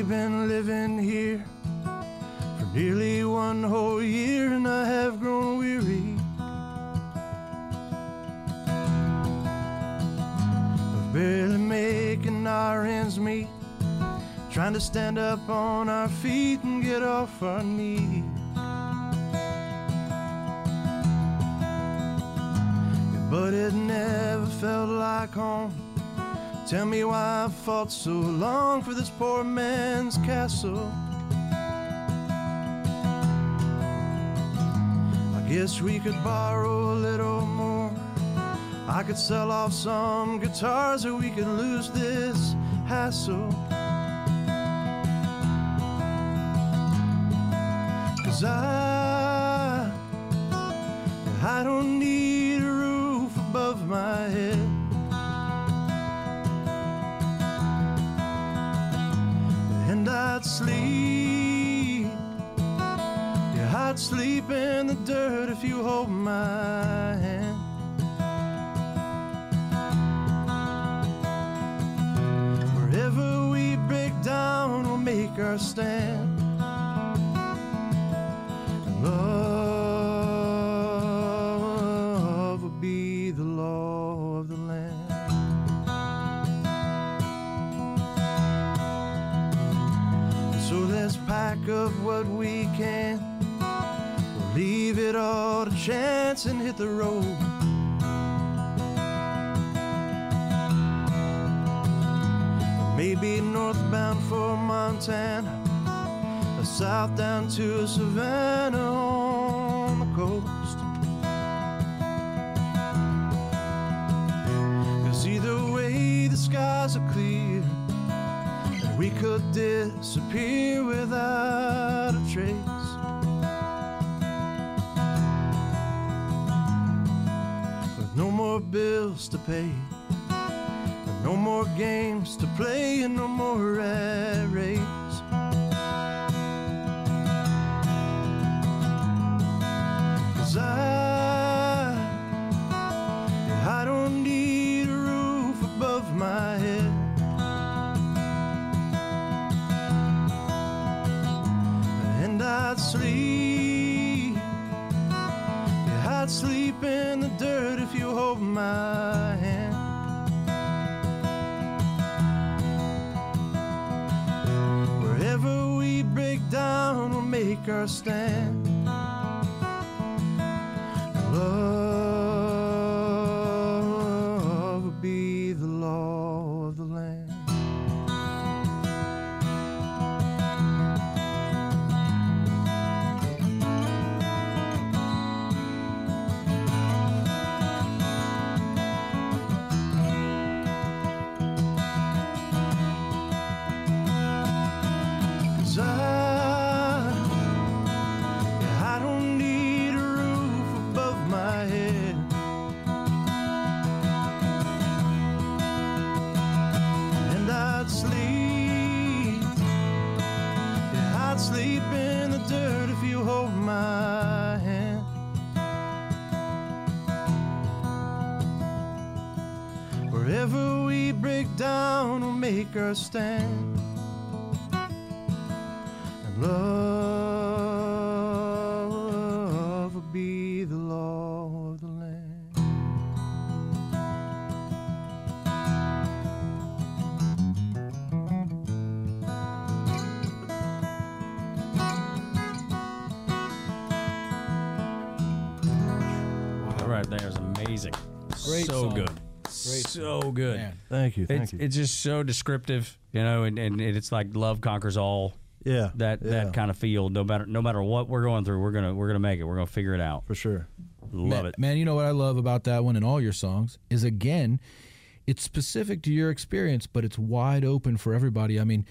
We've been living here for nearly one whole year, and I have grown weary of barely making our ends meet, trying to stand up on our feet and get off our knees. But it never felt like home. Tell me why I fought so long for this poor man's castle. I guess we could borrow a little more. I could sell off some guitars or we could lose this hassle. Cause I, I don't need a roof above my head. Sleep. Yeah, I'd sleep in the dirt if you hold my hand. Wherever we break down, we'll make our stand. Chance and hit the road. Maybe northbound for Montana, or south down to Savannah on the coast. Cause either way, the skies are clear. And we could disappear without a trace. Bills to pay, no more games to play, and no more rat make our stand. We'll you. Thank It's, you. it's just so descriptive, you know, and, and it's like love conquers all. yeah. That yeah, that kind of feel. No matter no matter what we're going through, we're gonna we're gonna make it. We're gonna figure it out. for sure. Love man, it. Man, you know what I love about that one and all your songs is again, it's specific to your experience, but it's wide open for everybody. I mean,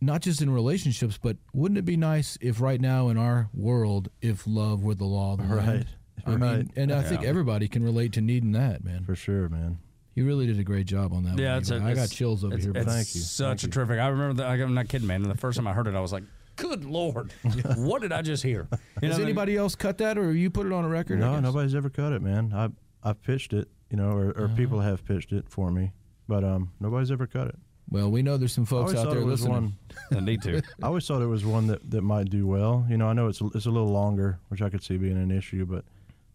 not just in relationships, but wouldn't it be nice if right now in our world, if love were the law of the Right. land? I mean, Right. and I think everybody can relate to needing that, man. For sure, man. You really did a great job on that. Yeah, one. it's a, I got it's- chills over it's, here. It's. Thank you. Such Thank a you. terrific. I remember that. I'm not kidding, man. The first time I heard it, I was like, "Good lord, what did I just hear?" You Has know, anybody else cut that, or you put it on a record? I No, guess? nobody's ever cut it, man. I I pitched it, you know, or, or Uh-huh. people have pitched it for me, but um, nobody's ever cut it. Well, we know there's some I folks always out thought there it was listening. one. I need to. I always thought it was one that, that might do well. You know, I know it's a, it's a little longer, which I could see being an issue, but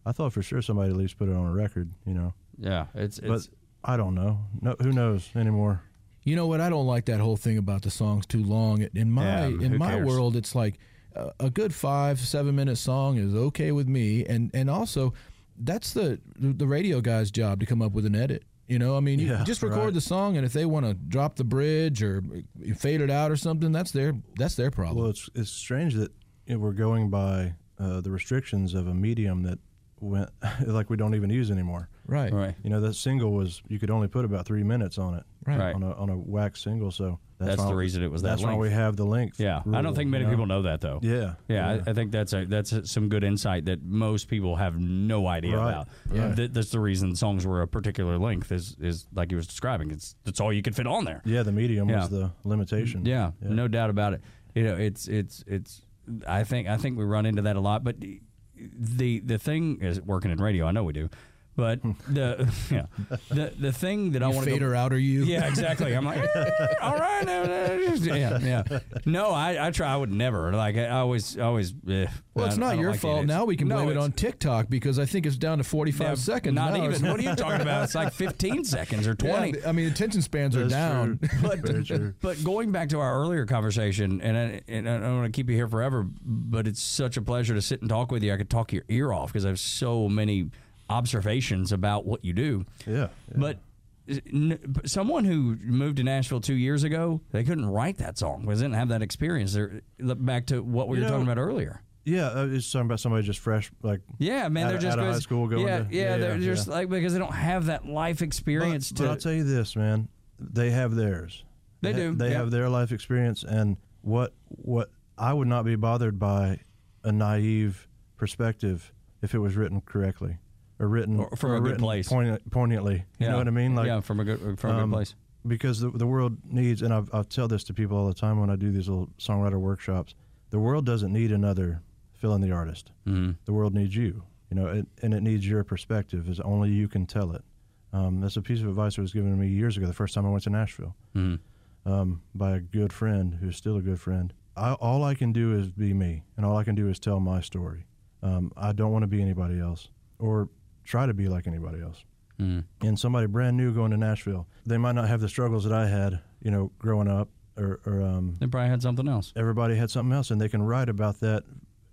I thought for sure somebody at least put it on a record. You know, Yeah, it's but it's I don't know. No, who knows anymore? You know what? I don't like that whole thing about the songs too long. In my Yeah, in my cares? world, it's like a, a good five seven minute song is okay with me, and and also that's the the radio guy's job to come up with an edit. You know, I mean, you Yeah, just record right. the song, and if they want to drop the bridge or fade it out or something, that's their that's their problem. Well, it's it's strange that you know, we're going by uh, the restrictions of a medium that went like we don't even use anymore. right, right. You know, that single was you could only put about three minutes on it. right, Right. on a on a wax single. So That's why- the reason it was that That's why we have the length. Yeah, I don't think many you know? people know that though. Yeah, Yeah, I, I think that's a that's a, some good insight that most people have no idea Right, about. right. Th- that's the reason songs were a particular length is is like you was describing. It's that's all you could fit on there. yeah. The medium Yeah. was the limitation. Yeah, no doubt about it. You know, it's it's it's. I think I think we run into that a lot, but the the thing is working in radio. I know we do, but the yeah the the thing that I want to fade her out, or you? Yeah, exactly. I'm like, "Eh, all right, no, no, yeah, yeah. No, I, I try. I would never. Like, I always, always. Eh, Well, it's I- I not don't your like fault. edits. Now we can No, blame it on TikTok because I think it's down to 45 yeah, seconds. Not now. even. What are you talking about? It's like 15 seconds or 20. Yeah, I mean, attention spans are down. true. But, Very true. but going back to our earlier conversation, and I, and I don't want to keep you here forever, but it's such a pleasure to sit and talk with you. I could talk your ear off because I have so many observations about what you do. Yeah. yeah. But n- someone who moved to Nashville two years ago, they couldn't write that song because they didn't have that experience. They're back to what we You were know- talking about earlier. yeah, uh, it's talking about somebody just fresh, like Yeah, man, they're of- just out of high school going yeah, to- yeah, yeah, they're yeah, just yeah. like because they don't have that life experience But, to. but I'll tell you this, man. They have theirs. They ha- do, They yeah. have their life experience, and what what I would not be bothered by a naive perspective if it was written correctly or written Or from a good written place. poignant, poignantly. You yeah. know what I mean? Like yeah, from a good from a um, good place. because the, the world needs, and I've, I tell this to people all the time when I do these little songwriter workshops. The world doesn't need another fill in the artist. Mm-hmm. The world needs you. You know, it, and it needs your perspective. Is only you can tell it. Um, that's a piece of advice that was given to me years ago. The first time I went to Nashville, um, by a good friend who's still a good friend. I, all I can do is be me, and all I can do is tell my story. Um, I don't want to be anybody else or try to be like anybody else. And somebody brand new going to Nashville, they might not have the struggles that I had, you know, growing up, or, or um, They probably had something else. everybody had something else, and they can write about that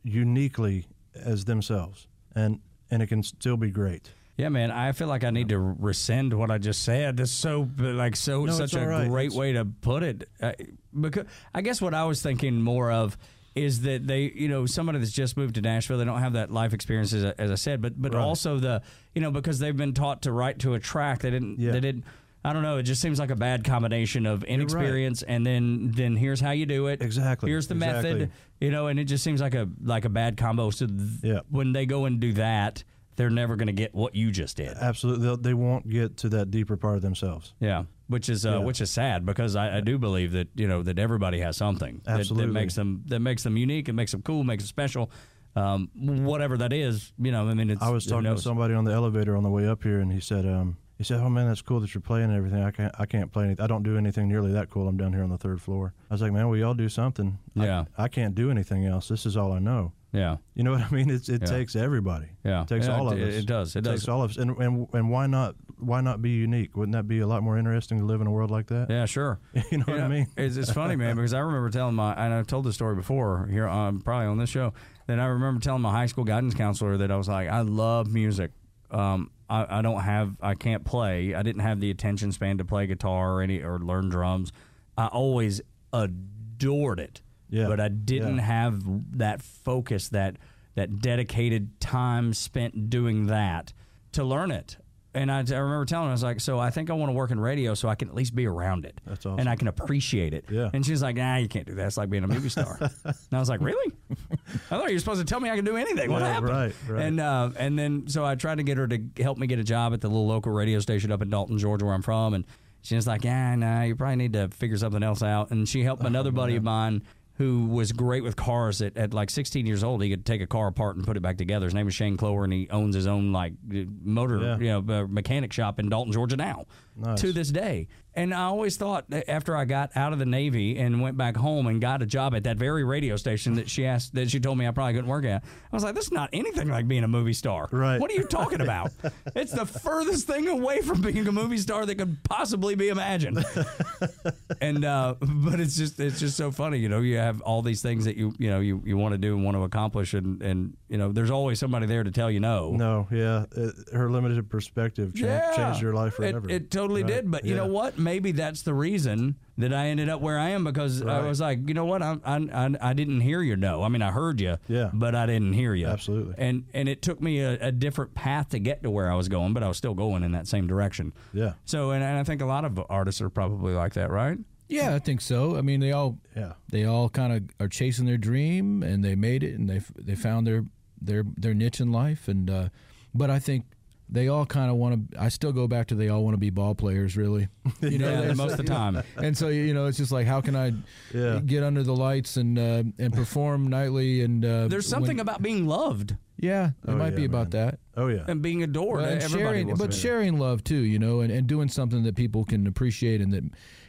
uniquely as themselves, and and it can still be great. Yeah, man. I feel like I need to rescind what I just said. That's so like so No, such a right. great It's- way to put it. Uh, because I guess what I was thinking more of is that they, you know, somebody that's just moved to Nashville, they don't have that life experience as, I- as I said, but but Right. also the, you know, because they've been taught to write to a track, they didn't, Yeah. they didn't. I don't know. It just seems like a bad combination of inexperience and then then here's how you do it. Exactly, Here's the method. You know, and it just seems like a like a bad combo. So th- Yeah. when they go and do that, they're never going to get what you just did. Absolutely, They'll, they won't get to that deeper part of themselves. Yeah, which is uh, Yeah. which is sad because I, I do believe that you know that everybody has something that, that makes them that makes them unique, it makes them cool, makes them special. Um, whatever that is, you know. I mean, it's I was talking to somebody on the elevator on the way up here, and he said, um, he said, "Oh man, that's cool that you're playing and everything. I can't, I can't play anything. I don't do anything nearly that cool. I'm down here on the third floor." I was like, "Man, we all do something. Yeah. I, can't do anything else. This is all I know. Yeah, You know what I mean? It's, it Yeah. takes everybody. Yeah. it takes Yeah, all it- of us. it does. It does. takes all of us. And, and and why not? Why not be unique? Wouldn't that be a lot more interesting to live in a world like that? yeah, sure. You know what I mean? It's, it's funny, man, because I remember telling my, and I've told this story before here, on, probably on this show, that I remember telling my high school guidance counselor that I was like, I love music. Um, I, I don't have, I can't play. I didn't have the attention span to play guitar or any or learn drums. I always adored it, Yeah, but I didn't yeah. have that focus, that that dedicated time spent doing that to learn it. And I, I remember telling her, I was like, so I think I want to work in radio so I can at least be around it. That's awesome. And I can appreciate it. Yeah. And she's like, nah, you can't do that. It's like being a movie star. and I was like, really? I thought you were supposed to tell me I can do anything. What Yeah, happened? right, right. And uh, and then so I tried to get her to help me get a job at the little local radio station up in Dalton, Georgia, where I'm from. And she was like, yeah, nah, you probably need to figure something else out. And she Oh, helped another buddy of mine who was great with cars at, at like 16 years old. He could take a car apart and put it back together. His name is Shane Clower, and he owns his own like motor, Yeah. you know, uh, mechanic shop in Dalton, Georgia now Nice. to this day. And I always thought after I got out of the Navy and went back home and got a job at that very radio station that she asked that she told me I probably couldn't work at, I was like, this is not anything like being a movie star. Right. What are you talking about? it's the furthest thing away from being a movie star that could possibly be imagined. and uh, but it's just it's just so funny, you know. You have all these things that you you know you, you want to do and want to accomplish, and and you know there's always somebody there to tell you no. No, yeah, it, her limited perspective cha- changed your life It- forever. It, totally Right? did. But you know what? Maybe that's the reason that I ended up where I am because I was like, you know what? I, I I I didn't hear your no. I mean, I heard you. Yeah. But I didn't hear you. Absolutely. And and it took me a, a different path to get to where I was going, but I was still going in that same direction. Yeah, So and, and I think a lot of artists are probably like that, right? Yeah, I think so. I mean, they all yeah, they all kind of are chasing their dream and they made it and they they found their their their niche in life and uh, but I think they all kind of want to I still go back to they all want to be ball players really you know Yeah, most of the time. and so you know it's just like how can I Yeah. get under the lights and uh, and perform nightly and uh, There's something when- about being loved yeah it Oh, might yeah, be about man. that oh yeah, and being adored. Well, and sharing, but to sharing love too, you know, and, and doing something that people can appreciate and that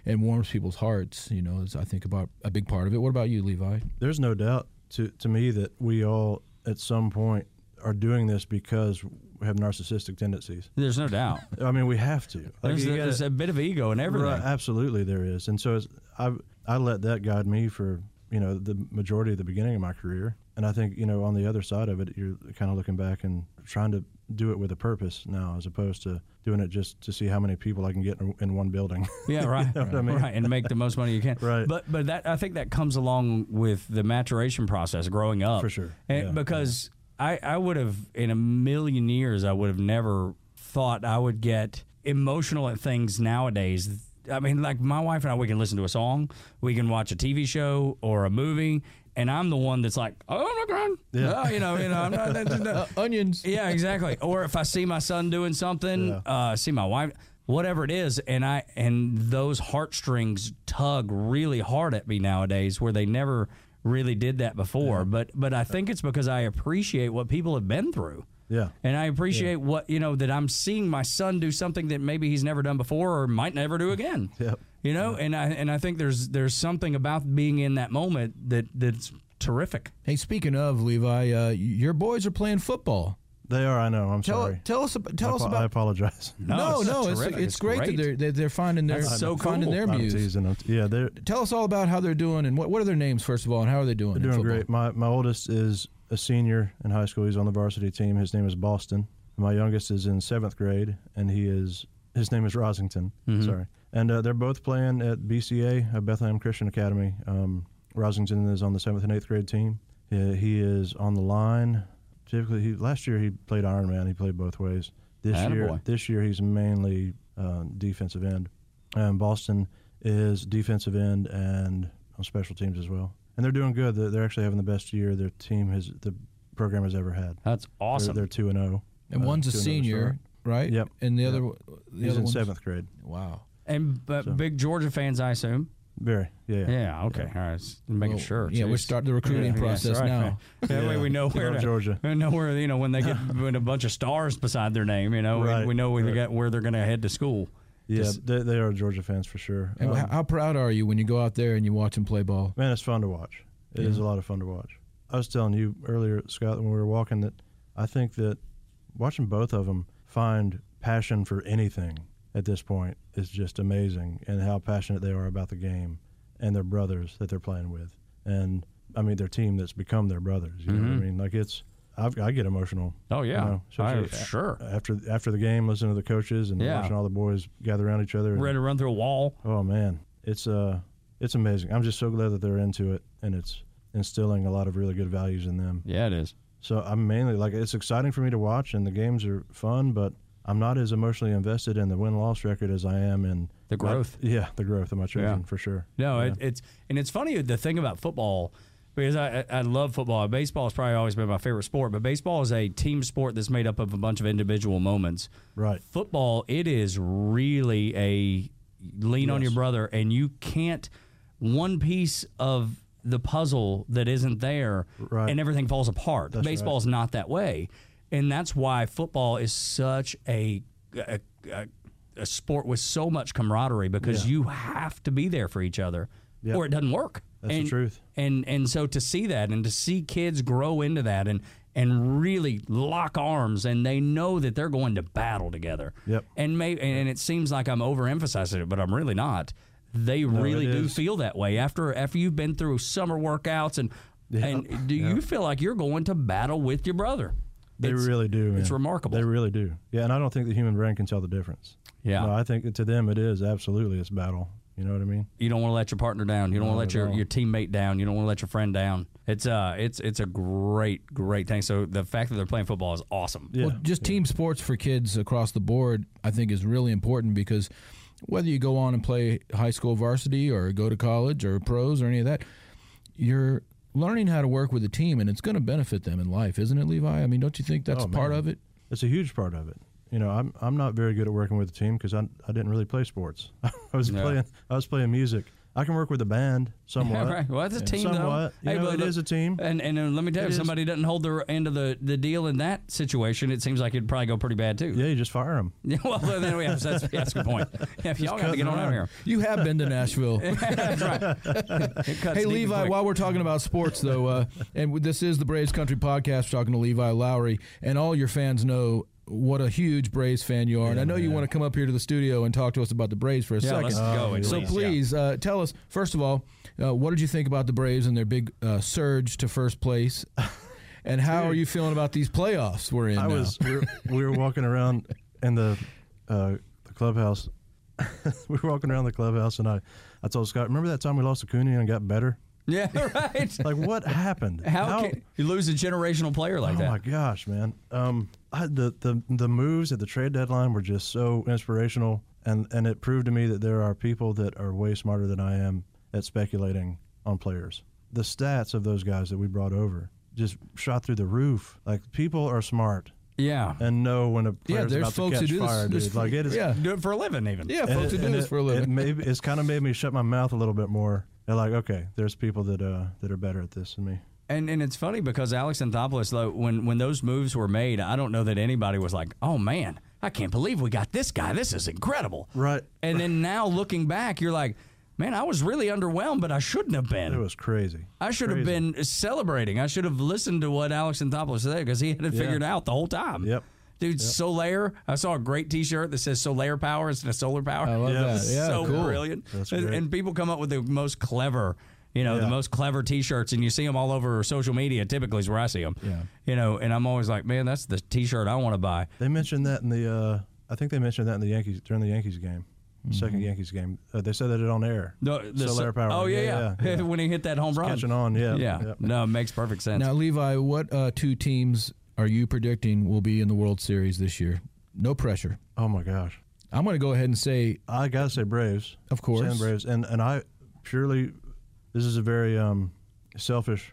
and warms people's hearts, you know, is I think about a big part of it. What about you, Levi? There's no doubt to to me that we all at some point are doing this because we have narcissistic tendencies. There's no doubt. I mean, we have to. Like, There's, you gotta- a bit of ego in everything. Right, absolutely, there is, and so I I let that guide me for you know the majority of the beginning of my career, and I think you know on the other side of it, you're kind of looking back and trying to do it with a purpose now, as opposed to doing it just to see how many people I can get in, in one building. Yeah, right. know what I mean? Right, and make the most money you can. Right. But but that I think that comes along with the maturation process, growing up. For sure. And Yeah, because I I would have in a million years I would have never thought I would get emotional at things nowadays. I mean, like my wife and I, we can listen to a song, we can watch a TV show or a movie, and I'm the one that's like, oh my god, Yeah. No, you know, you know, I'm not. that's- Uh, onions. yeah, exactly. Or if I see my son doing something, uh, see my wife, whatever it is, and I and those heartstrings tug really hard at me nowadays, where they never really did that before. But but I think it's because I appreciate what people have been through. Yeah. And I appreciate what, you know, that I'm seeing my son do something that maybe he's never done before or might never do again. Yep. You know, and I and I think there's there's something about being in that moment that that's terrific. Hey, speaking of Levi, uh, your boys are playing football. They are. I know. I'm Tell sorry. tell us ab- tell I, us apo- I apologize. No, no, it's, terrific. it's, great, that great. they're they're, they're finding their That's so finding cool. their I'm muse. teasing. I'm t- yeah, they're Tell us all about how they're doing and what what are their names first of all and how are they doing? they're doing great. My my oldest is a senior in high school. He's on the varsity team. His name is Boston. My youngest is in seventh grade, and he is his name is Rosington. Mm-hmm. Sorry, and uh, they're both playing at BCA, uh, Bethlehem Christian Academy. Um, Rosington is on the seventh and eighth grade team. He, he is on the line. Typically, he last year he played Iron Man. He played both ways. This year, this year he's mainly uh, defensive end. And Boston is defensive end and on special teams as well. And they're doing good. They're, they're actually having the best year their team has the program has ever had. That's awesome. They're, they're two and zero. And uh, one's a senior, right? Yep. And the Yep. other the He's other in one's- seventh grade. Wow. and but So- big Georgia fans, I assume. Very. Yeah. Yeah. Yeah. Okay. All right. Just making Well, sure. yeah, we start the recruiting Yeah, process that's right, now. man. That way we know Good where old to, Georgia. We know where you know when they get when a bunch of stars beside their name. You know, we- Right, we know we right. got where they're going to head to school. Yeah. Just- they, they are Georgia fans for sure. And Um, how, how proud are you when you go out there and you watch them play ball? Man, it's fun to watch. It is Yeah. a lot of fun to watch. I was telling you earlier, Scott, when we were walking, that I think that watching both of them find passion for anything at this point is just amazing, and how passionate they are about the game and their brothers that they're playing with, and I mean their team that's become their brothers. You know what I Mhm. mean? Like it's, I've, I get emotional. Oh you yeah, know, I- sure. after after the game, listening to the coaches and Yeah. watching all the boys gather around each other. and- Ready to run through a wall. Oh man, it's uh, it's amazing. I'm just so glad that they're into it, and it's instilling a lot of really good values in them. Yeah, it is. So I'm mainly like it's exciting for me to watch, and the games are fun, but I'm not as emotionally invested in the win loss record as I am in The my- growth. yeah, the growth of my children Yeah. for sure. No, Yeah. it, it's and it's funny the thing about football because I I love football. Baseball has probably always been my favorite sport, but baseball is a team sport that's made up of a bunch of individual moments. right. Football, it is really a lean on your brother, and you can't one piece of the puzzle that isn't there, Right. and everything falls apart. That's right. Baseball's not that way, and that's why football is such a a, a, a sport with so much camaraderie because Yeah. you have to be there for each other, Yep. or it doesn't work. That's the and, truth. And and so to see that and to see kids grow into that and and really lock arms and they know that they're going to battle together. Yep. And may and it seems like I'm overemphasizing it, but I'm really not. They really do feel that way after after you've been through summer workouts and Yeah. and do Yeah. you feel like you're going to battle with your brother? They It's- really do. It's remarkable. They really do. Yeah, and I don't think the human brain can tell the difference. Yeah. No, I think to them it is absolutely it's battle. You know what I mean? You don't want to let your partner down. You don't want to let your, all. your teammate down. You don't want to let your friend down. It's uh it's it's a great great thing. So the fact that they're playing football is awesome. Yeah. Well, just team sports for kids across the board, I think, is really important because whether you go on and play high school varsity or go to college or pros or any of that, you're learning how to work with a team, and it's going to benefit them in life, isn't it, Levi? I mean, don't you think that's Oh, part of it? It's a huge part of it. You know, I'm I'm not very good at working with a team because I I didn't really play sports. I was Yeah. playing I was playing music. I can work with a band somewhat. right. Well, it's a team, though. Somewhat. You Hey, know, but it look- is a team. And and uh, let me tell you, It if is. somebody doesn't hold their end of the, the deal in that situation, it seems like it'd probably go pretty bad too. Yeah, you just fire them. Yeah, well, then we have that's, that's a good point. Yeah, if y'all got to get on out of here. You have been to Nashville. that's right. Hey Levi, quick. while we're talking about sports though, uh, and this is the Braves Country Podcast, we're talking to Levi Lowrey, and all your fans know what a huge Braves fan you are, and I know you want to come up here to the studio and talk to us about the Braves for a yeah, second. let's go. at So least, yeah. please uh, tell us first of all, uh, what did you think about the Braves and their big uh, surge to first place, and how are you feeling about these playoffs we're in I now? was we were, we were walking around in the uh, the clubhouse. we were walking around the clubhouse, and I I told Scott, remember that time we lost Acuña and got better? Yeah, right. Like what happened? How, can you lose a generational player like oh that? Oh my gosh, man! Um, I, the the the moves at the trade deadline were just so inspirational, and and it proved to me that there are people that are way smarter than I am at speculating on players. The stats of those guys that we brought over just shot through the roof. Like people are smart Yeah. and know when a yeah, player's there's about folks to who catch do fire, this. this Like it is. yeah, Do it for a living, even. yeah, and folks it- who do this it- for a It living. maybe it's kind of made me shut my mouth a little bit more. And like, okay, there's people that uh that are better at this than me. And and it's funny because Alex Anthopoulos, though, when when those moves were made, I don't know that anybody was like, "Oh man, I can't believe we got this guy. This is incredible." Right. And then now looking back, you're like, "Man, I was really underwhelmed, but I shouldn't have been. It was crazy. I should have been celebrating. I should have listened to what Alex Anthopoulos said because he had it Yeah. figured out the whole time." Yep. Dude, Soler. I saw a great T-shirt that says Soler Power instead of Solar Power. I love Yeah. that. Yeah, so cool. brilliant. That's and, great. and people come up with the most clever, you know, the most clever T-shirts, and you see them all over social media. Typically, is where I see them. Yeah. You know, and I'm always like, man, that's the T-shirt I want to buy. They mentioned that in the. Uh, I think they mentioned that in the Yankees during the Yankees game, Mm-hmm. second Yankees game. Uh, they said that it on air. The, the Solar Power. Oh yeah, yeah. Yeah, yeah. when he hit that home run, Catching on. Yeah. Yeah. yeah. No, it makes perfect sense. Now, Levi, what uh, two teams are you predicting will be in the World Series this year? No pressure. Oh my gosh. I'm going to go ahead and say, I gotta say Braves. Of course. Saying Braves, and and I purely, this is a very um, selfish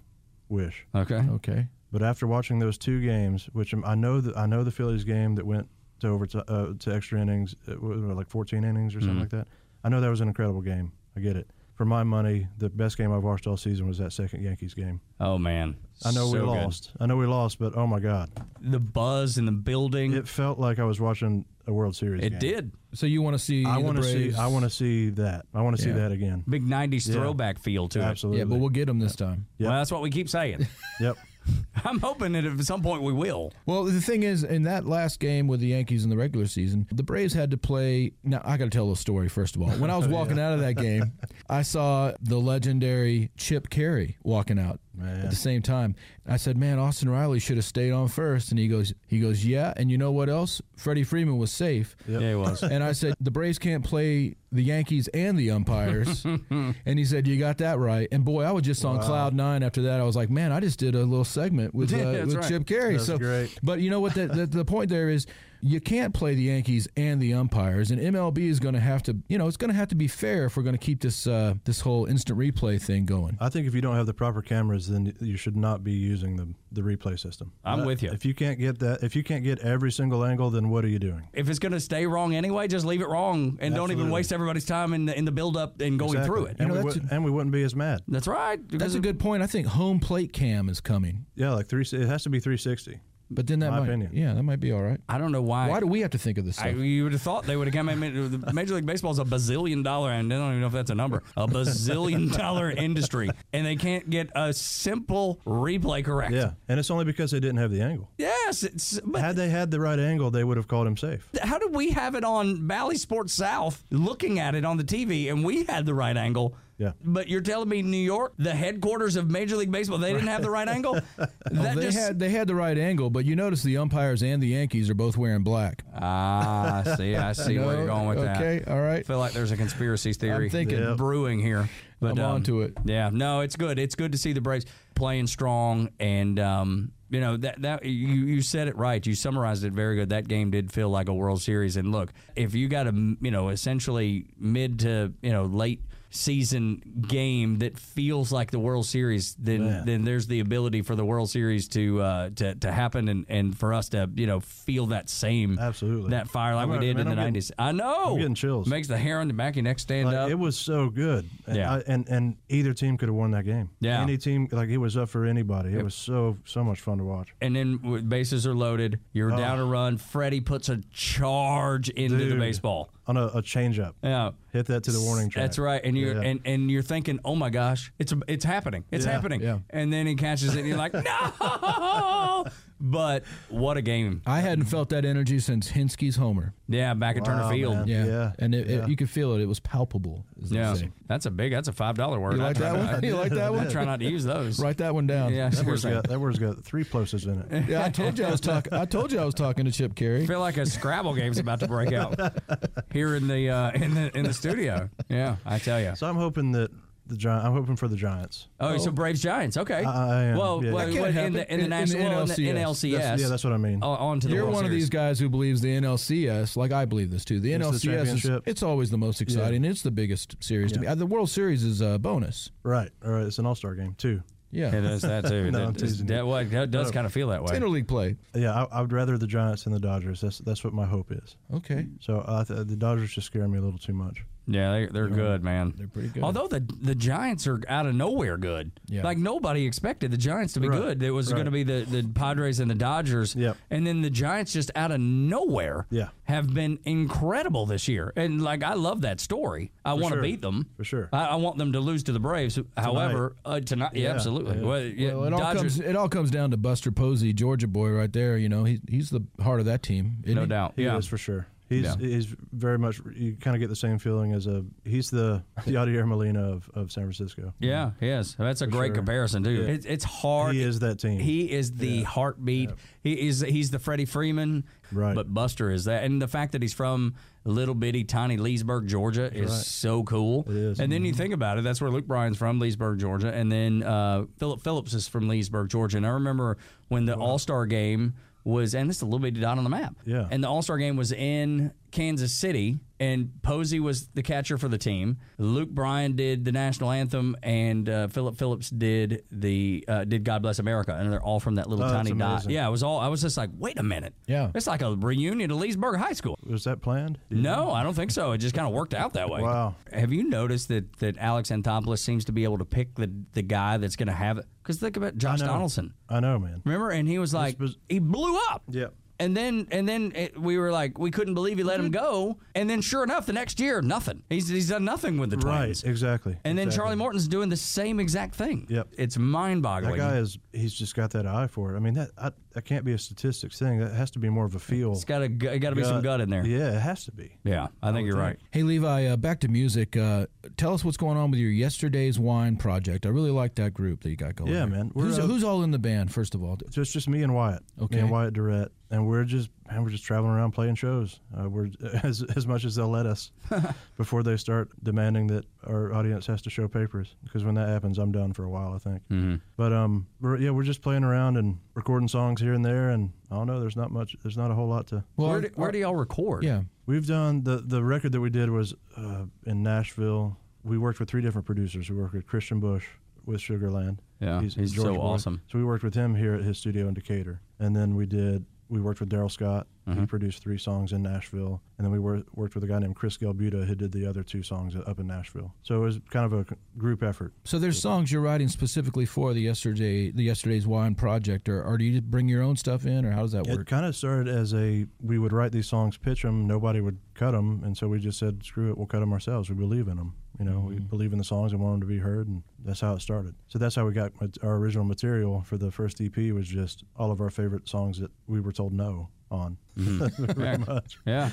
wish. okay. okay, But after watching those two games, which I know that I know the Phillies game that went to over to, uh, to extra innings, it was like 14 innings or something Mm-hmm. like that. I know that was an incredible game. I get it. For my money, the best game I've watched all season was that second Yankees game. Oh man, I know we So good. lost. I know we lost, but oh my God, The buzz in the building. it felt like I was watching a World Series. It game. did. so you want to see I want to see. I want to see that. I want to see that again. Big '90s Yeah. throwback feel to Absolutely. Yeah, but we'll get them this time. it. Yep. Well, that's what we keep saying. Yep. I'm hoping that at some point we will. Well, the thing is, in that last game with the Yankees in the regular season, the Braves had to play. Now, I got to tell a story first of all. When I was walking out of that game, I saw the legendary Chip Caray walking out Man. at the same time. I said, "Man, Austin Riley should have stayed on first. And he goes, "He goes, yeah." And you know what else? Freddie Freeman was safe. Yep. Yeah, it was. And I said, the Braves can't play the Yankees and the umpires. and he said, you got that right. And boy, I was just on cloud nine after that. I was like, man, I just did a little segment with, uh, Yeah, that's with right. Chip Caray. That's so great. But you know what? The, the, the point there is you can't play the Yankees and the umpires. And MLB is going to have to, you know, it's going to have to be fair if we're going to keep this uh, this whole instant replay thing going. I think if you don't have the proper cameras, then you should not be using the the replay system. I'm Uh, with you. If you can't get that, if you can't get every single angle, then what are you doing? If it's going to stay wrong anyway, just leave it wrong and don't even waste everybody's time in the in the build up and going Exactly. through it. and, know, we that's would, and we wouldn't be as mad. That's right. That's a good point. I think home plate cam is coming. Yeah, like three. It has to be 360. But then that My might, opinion. yeah, that might be all right. I don't know why. Why do we have to think of this I, you would have thought they would have come in. Major League Baseball is a bazillion dollar, and I don't even know if that's a number, a bazillion dollar industry, and they can't get a simple replay correct. Yeah, and it's only because they didn't have the angle. Yes, it's, but Had they had the right angle, they would have called him safe. how did we have it on Bally Sports South looking at it on the TV and we had the right angle? Yeah. But you're telling me New York, the headquarters of Major League Baseball, they didn't have the right angle? That they just- had they had the right angle, but you notice the umpires and the Yankees are both wearing black. Ah, I see. I see where you're going with that. okay, all right. I feel like there's a conspiracy theory I'm thinking. Yep. brewing here. But, I'm um, onto it. Yeah, no, it's good. It's good to see the Braves playing strong, and um, you know that that you you said it right. You summarized it very good. That game did feel like a World Series, and look, if you got a you know essentially mid to you know late season game that feels like the World Series, then Man. then there's the ability for the World Series to uh, to to happen, and, and for us to you know feel that same Absolutely. that fire like we did man, in the nineties. I know. I'm getting chills. Makes the hair on the back of your neck stand Like, up. it was so good. And Yeah. I, and and either team could have won that game. Yeah. Any team, like it was up for anybody. It was so so much fun to watch. and then bases are loaded. You're down a run. Freddie puts a charge into the Oh. Baseball. On a, a changeup, Yeah. hit that to the warning track. That's right, and you're Yeah. and, and you're thinking, oh my gosh, it's it's happening, it's Yeah, happening, yeah. and then he catches it, and you're like, no, but what a game, I hadn't felt that energy since Hinske's homer. yeah, back at Turner Wow, Field, man. Yeah, Yeah, and it, it- yeah. you could feel it. It was palpable. As they yeah, that's a big, that's a five dollar word. You I like try that not- one? You like that I one? try not to use those. Write that one down. Yeah, That word's seriously. got that word's got three plosives in it. Yeah, I told you I was talking. I told you I was talking to Chip Caray. I feel like a Scrabble game's about to break out here in the uh, in the in the studio. Yeah, I tell you. So I'm hoping that the Giants. I'm hoping for the Giants. Oh, so Braves Giants. Okay. I- I am, Well, yeah. well, That can't in happen. the in the In- in the national in the NLCS. NLCS. That's- yeah, that's what I mean. o- on to the You're World one of Series. these guys who believes the NLCS, like I believe this too. The It's the NLCS is championship. it's always the most exciting. It's the biggest series to me. Yeah. Uh, The World Series is a bonus. Right. All right. It's an All Star game too. Yeah, It is that too. No, I'm that, is- teasing you. that, well, that does kind of feel that it's way. interleague play. Yeah, I, I would rather the Giants than the Dodgers. That's that's what my hope is. Okay, So uh, th- the Dodgers just scare me a little too much. Yeah, they, they're good, man. They're pretty good. Although the the Giants are out of nowhere good. Yeah. Like nobody expected the Giants to be Right. good. It was going to be the, the Padres and the Dodgers. Yep. And then the Giants just out of nowhere Yeah. have been incredible this year. And like I love that story. I want to sure. beat them. For sure. I, I want them to lose to the Braves. However, uh, tonight, yeah, Yeah, absolutely. yeah. Well, yeah, Well, it all Dodgers, comes it all comes down to Buster Posey, Georgia boy, right there. You know, he, he's the heart of that team. no he? doubt. He yeah. is for sure. He's Yeah. he's very much. You kind of get the same feeling as a. He's the Yadier Molina of, of San Francisco. Yeah, he is. That's a great sure. comparison too. Yeah. It's, it's hard. He is that team. He is the heartbeat. He is he's the Freddie Freeman. Right. But Buster is that, and the fact that he's from little bitty tiny Leesburg, Georgia, is right. so cool. It is. And then you think about it, that's where Luke Bryan's from, Leesburg, Georgia, and then uh, Philip Phillips is from Leesburg, Georgia. And I remember when the All Star game was, and this is a little bit dot on the map. Yeah. And the All Star game was in Kansas City, and Posey was the catcher for the team. Luke Bryan did the national anthem, and uh, Phillip Phillips did the uh, did God Bless America, and they're all from that little Oh, that's tiny dot. amazing. Yeah, it was all. I was just like, wait a minute. Yeah. it's like a reunion of Leesburg High School. Was that planned? No, I don't think so. It just kind of worked out that way. Wow. Have you noticed that that Alex Anthopoulos seems to be able to pick the the guy that's going to have it? Because think about Josh know. Donaldson. I know, man. Remember, and he was like, was- he blew up. Yep. And then, and then it, we were like, we couldn't believe he let him mm-hmm. go. And then, sure enough, the next year, nothing. He's he's done nothing with the Twins. Right. Exactly. And then exactly. Charlie Morton's doing the same exact thing. Yep. It's mind boggling. That guy is. He's just got that eye for it. I mean, that I, that can't be a statistics thing. That has to be more of a feel. It's got to got to be some gut in there. Yeah, it has to be. Yeah, I think you're think. right. Hey Levi, uh, back to music. Uh, tell us what's going on with your Yesterday's Wine project. I really like that group that you got going. Yeah, there. man. Who's, uh, who's all in the band? First of all, So it's just me and Wyatt. Okay. Me and Wyatt Durrette, and we're just man, we're just traveling around playing shows. Uh, we're as as much as they'll let us before they start demanding that our audience has to show papers. Because when that happens, I'm done for a while. I think. Mm-hmm. But um, we're, yeah, we're just playing around and recording songs here and there, and I don't know. There's not much. There's not a whole lot to. well, where, do, where do y'all record? yeah, We've done the the record that we did was uh, in Nashville. We worked with three different producers. We worked with Christian Bush with Sugarland. Yeah, he's a Georgia so boy. awesome. So we worked with him here at his studio in Decatur, and then we did. We worked with Darrell Scott. Mm-hmm. He produced three songs in Nashville, and then we wor- worked with a guy named Chris Galbuta who did the other two songs up in Nashville. So it was kind of a group effort. So there's songs you're writing specifically for the yesterday the yesterday's wine project, or, or do you bring your own stuff in, or how does that work? It kind of started as a we would write these songs, pitch them, nobody would cut them, and so we just said, "Screw it, we'll cut them ourselves. We believe in them. You know, we mm-hmm. believe in the songs and want them to be heard, and that's how it started. So that's how we got our original material for the first EP was just all of our favorite songs that we were told no on. Mm-hmm. Very much. Yeah.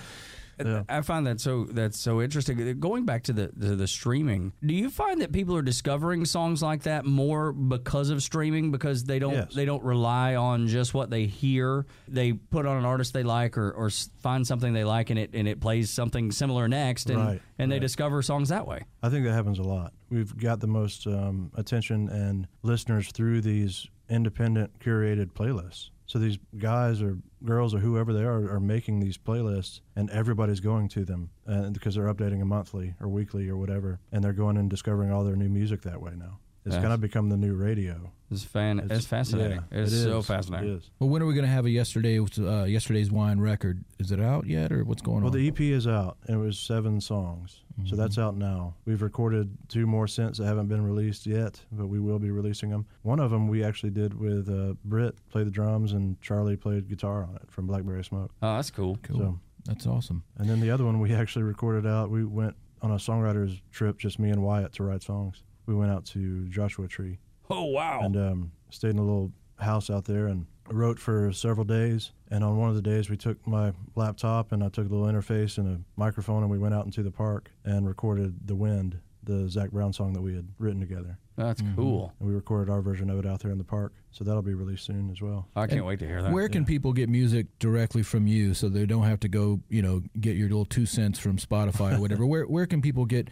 Yeah. I find that so that's so interesting. Going back to the to the streaming, do you find that people are discovering songs like that more because of streaming because they don't Yes. they don't rely on just what they hear. They put on an artist they like or, or find something they like and it and it plays something similar next and Right, and they discover songs that way. I think that happens a lot. We've got the most um, attention and listeners through these independent curated playlists. So these guys or girls or whoever they are are making these playlists, and everybody's going to them, and because they're updating them monthly or weekly or whatever, and they're going and discovering all their new music that way now. It's Yes. kind of become the new radio. It's fan it's, fascinating. yeah, it's it so fascinating. It is. Well, when are we going to have a yesterday uh, yesterday's wine record? Is it out yet, or what's going Well, on? Well, the EP is out, and it was seven songs, so that's out now. We've recorded two more since that haven't been released yet, but we will be releasing them. One of them we actually did with uh, Britt, played the drums, and Charlie played guitar on it from Blackberry Smoke. Oh, that's cool. cool. So, That's awesome. and then the other one we actually recorded out. We went on a songwriters trip, just me and Wyatt, to write songs. We went out to Joshua Tree Oh wow. and um, stayed in a little house out there and wrote for several days. And on one of the days, we took my laptop and I took a little interface and a microphone, and we went out into the park and recorded "The Wind," the Zac Brown song that we had written together. that's cool. And we recorded our version of it out there in the park. So that'll be released soon as well. I can't wait to hear that. Where can people get music directly from you, so they don't have to go, you know, get your little two cents from Spotify or whatever? where where can people get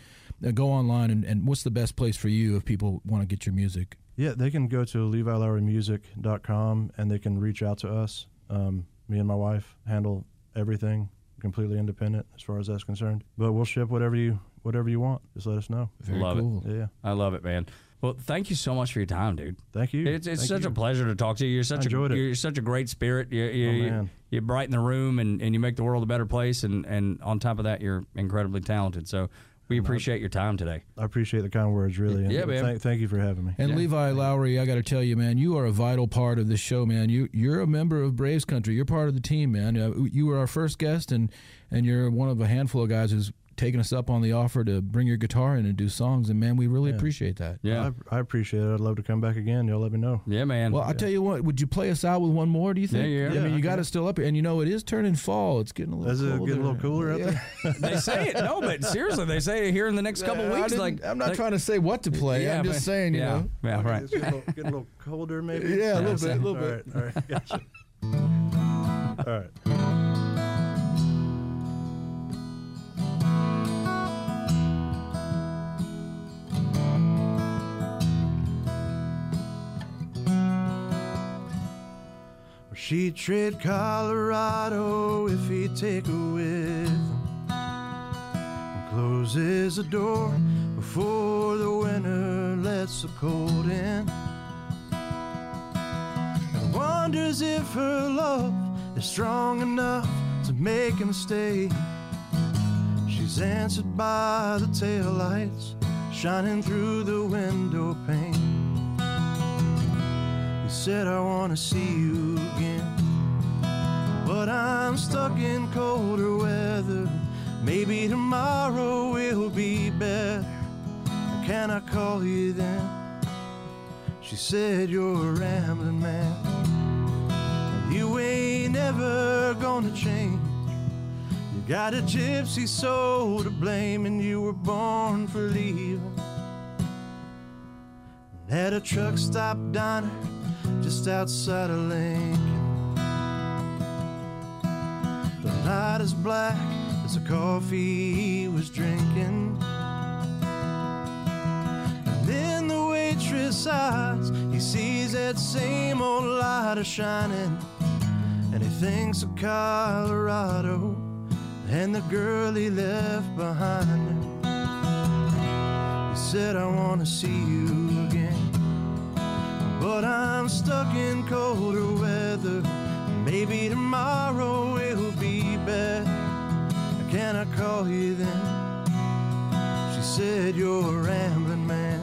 uh, go online, and, and what's the best place for you if people want to get your music? Yeah, they can go to levilowreymusic.com and they can reach out to us. Um, me and my wife handle everything completely independent as far as that's concerned. But we'll ship whatever you whatever you want. Just let us know. Very Love it. Yeah. I love it, man. Well, thank you so much for your time, dude. Thank you. It's, it's Thank such you. a pleasure to talk to you. You're such a enjoyed it. you're such a great spirit. You you, Oh, you, man. you brighten the room and, and you make the world a better place. And, and on top of that, you're incredibly talented. So We appreciate your time today. I appreciate the kind words, really. and Yeah, man. Thank, thank you for having me. And Levi Lowrey, I got to tell you, man, you are a vital part of this show, man. You you're a member of Braves Country. You're part of the team, man. Uh, You were our first guest, and and you're one of a handful of guys who's taken us up on the offer to bring your guitar in and do songs. And man, we really appreciate that. Yeah. I, I appreciate it. I'd love to come back again. Y'all let me know. Yeah, man. Well, I tell you what, would you play us out with one more? Do you think? Yeah, yeah. I Yeah, mean, I you got can. it still up here, and you know it is turning fall. It's getting a little. Is it colder. getting a little cooler out Yeah. there? they say it. No, but seriously, they say it here in the next couple I weeks. Like I'm not like- trying to say what to play. Yeah, I'm just but- saying, you know. Yeah, Okay, right. It's getting a, little, getting a little colder, maybe. Yeah, a little bit, a little bit. right, all right, gotcha. all right. She'd trade Colorado if he'd take her with him. Closes the door before the winter lets the cold in. And wonders if her love is strong enough to make him stay. She's answered by the taillights shining through the window pane. He said, I wanna see you. But I'm stuck in colder weather. Maybe tomorrow will be better. Can I call you then? She said, You're a rambling man. You ain't never gonna change. You got a gypsy soul to blame, and you were born for leaving. At a truck stop diner just outside of Lincoln. Is black as the coffee he was drinking. And in the waitress' eyes, he sees that same old light a shining. And he thinks of Colorado and the girl he left behind. He said, I want to see you again. But I'm stuck in colder weather. Maybe tomorrow it'll be better. Can I call you then? She said, You're a rambling man.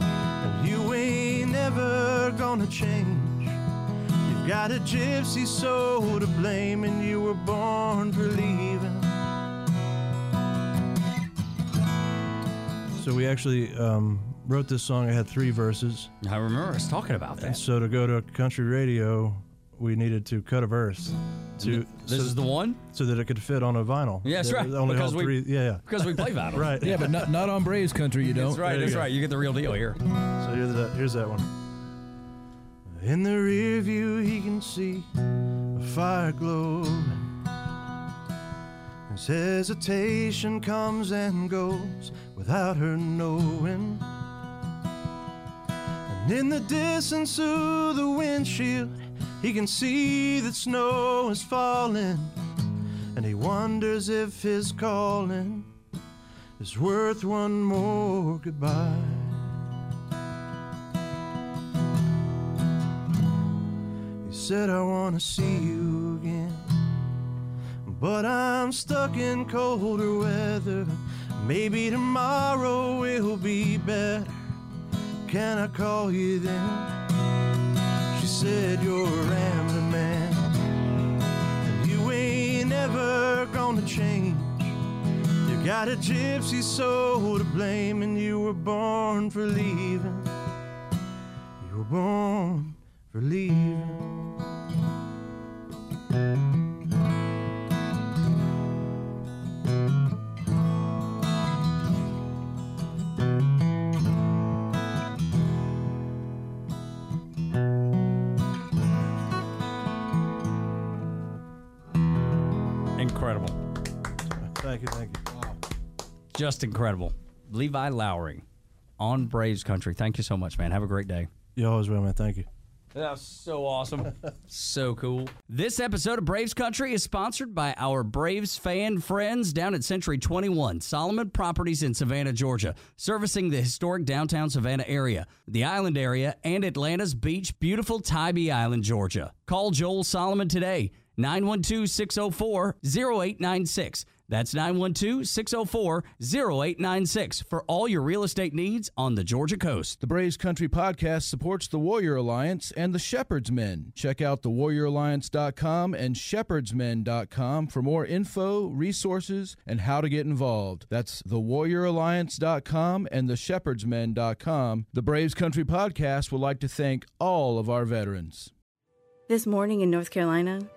And you ain't never gonna change. You've got a gypsy soul to blame, and you were born for leaving. So we actually um, wrote this song. I had three verses. I remember us talking about And that. so to go to country radio, we needed to cut a verse to This so, is the one so that it could fit on a vinyl. Yeah, that's It right, Only because held we- three. Yeah, because we play vinyl. Right. Yeah, but not, not on Braves Country, you don't. That's right. There That's go. right. You get the real deal here. So here's that. Here's that one. In the rear view, he can see a fire glowing. His hesitation comes and goes without her knowing. And in the distance through the windshield, he can see that snow is falling. And he wonders if his calling is worth one more goodbye. He said, I want to see you again. But I'm stuck in colder weather. Maybe tomorrow will be better. Can I call you then? Said, You're a rambling man. And you ain't never gonna change. You got a gypsy soul to blame, and you were born for leaving. You were born for leaving. Incredible. Thank you, thank you. Just incredible. Levi Lowrey on Braves Country. Thank you so much, man. Have a great day. You always will, man. Thank you. That was so awesome. so cool. This episode of Braves Country is sponsored by our Braves fan friends down at Century 21, Solomon Properties in Savannah, Georgia, servicing the historic downtown Savannah area, the island area, and Atlanta's beach, beautiful Tybee Island, Georgia. Call Joel Solomon today 912 604 0896. That's 912 604 0896 for all your real estate needs on the Georgia coast. The Braves Country Podcast supports the Warrior Alliance and the Shepherd's Men. Check out the thewarrioralliance.com and shepherdsmen.com for more info, resources, and how to get involved. That's the thewarrioralliance.com and the theshepherdsmen.com. The Braves Country Podcast would like to thank all of our veterans. This morning in North Carolina,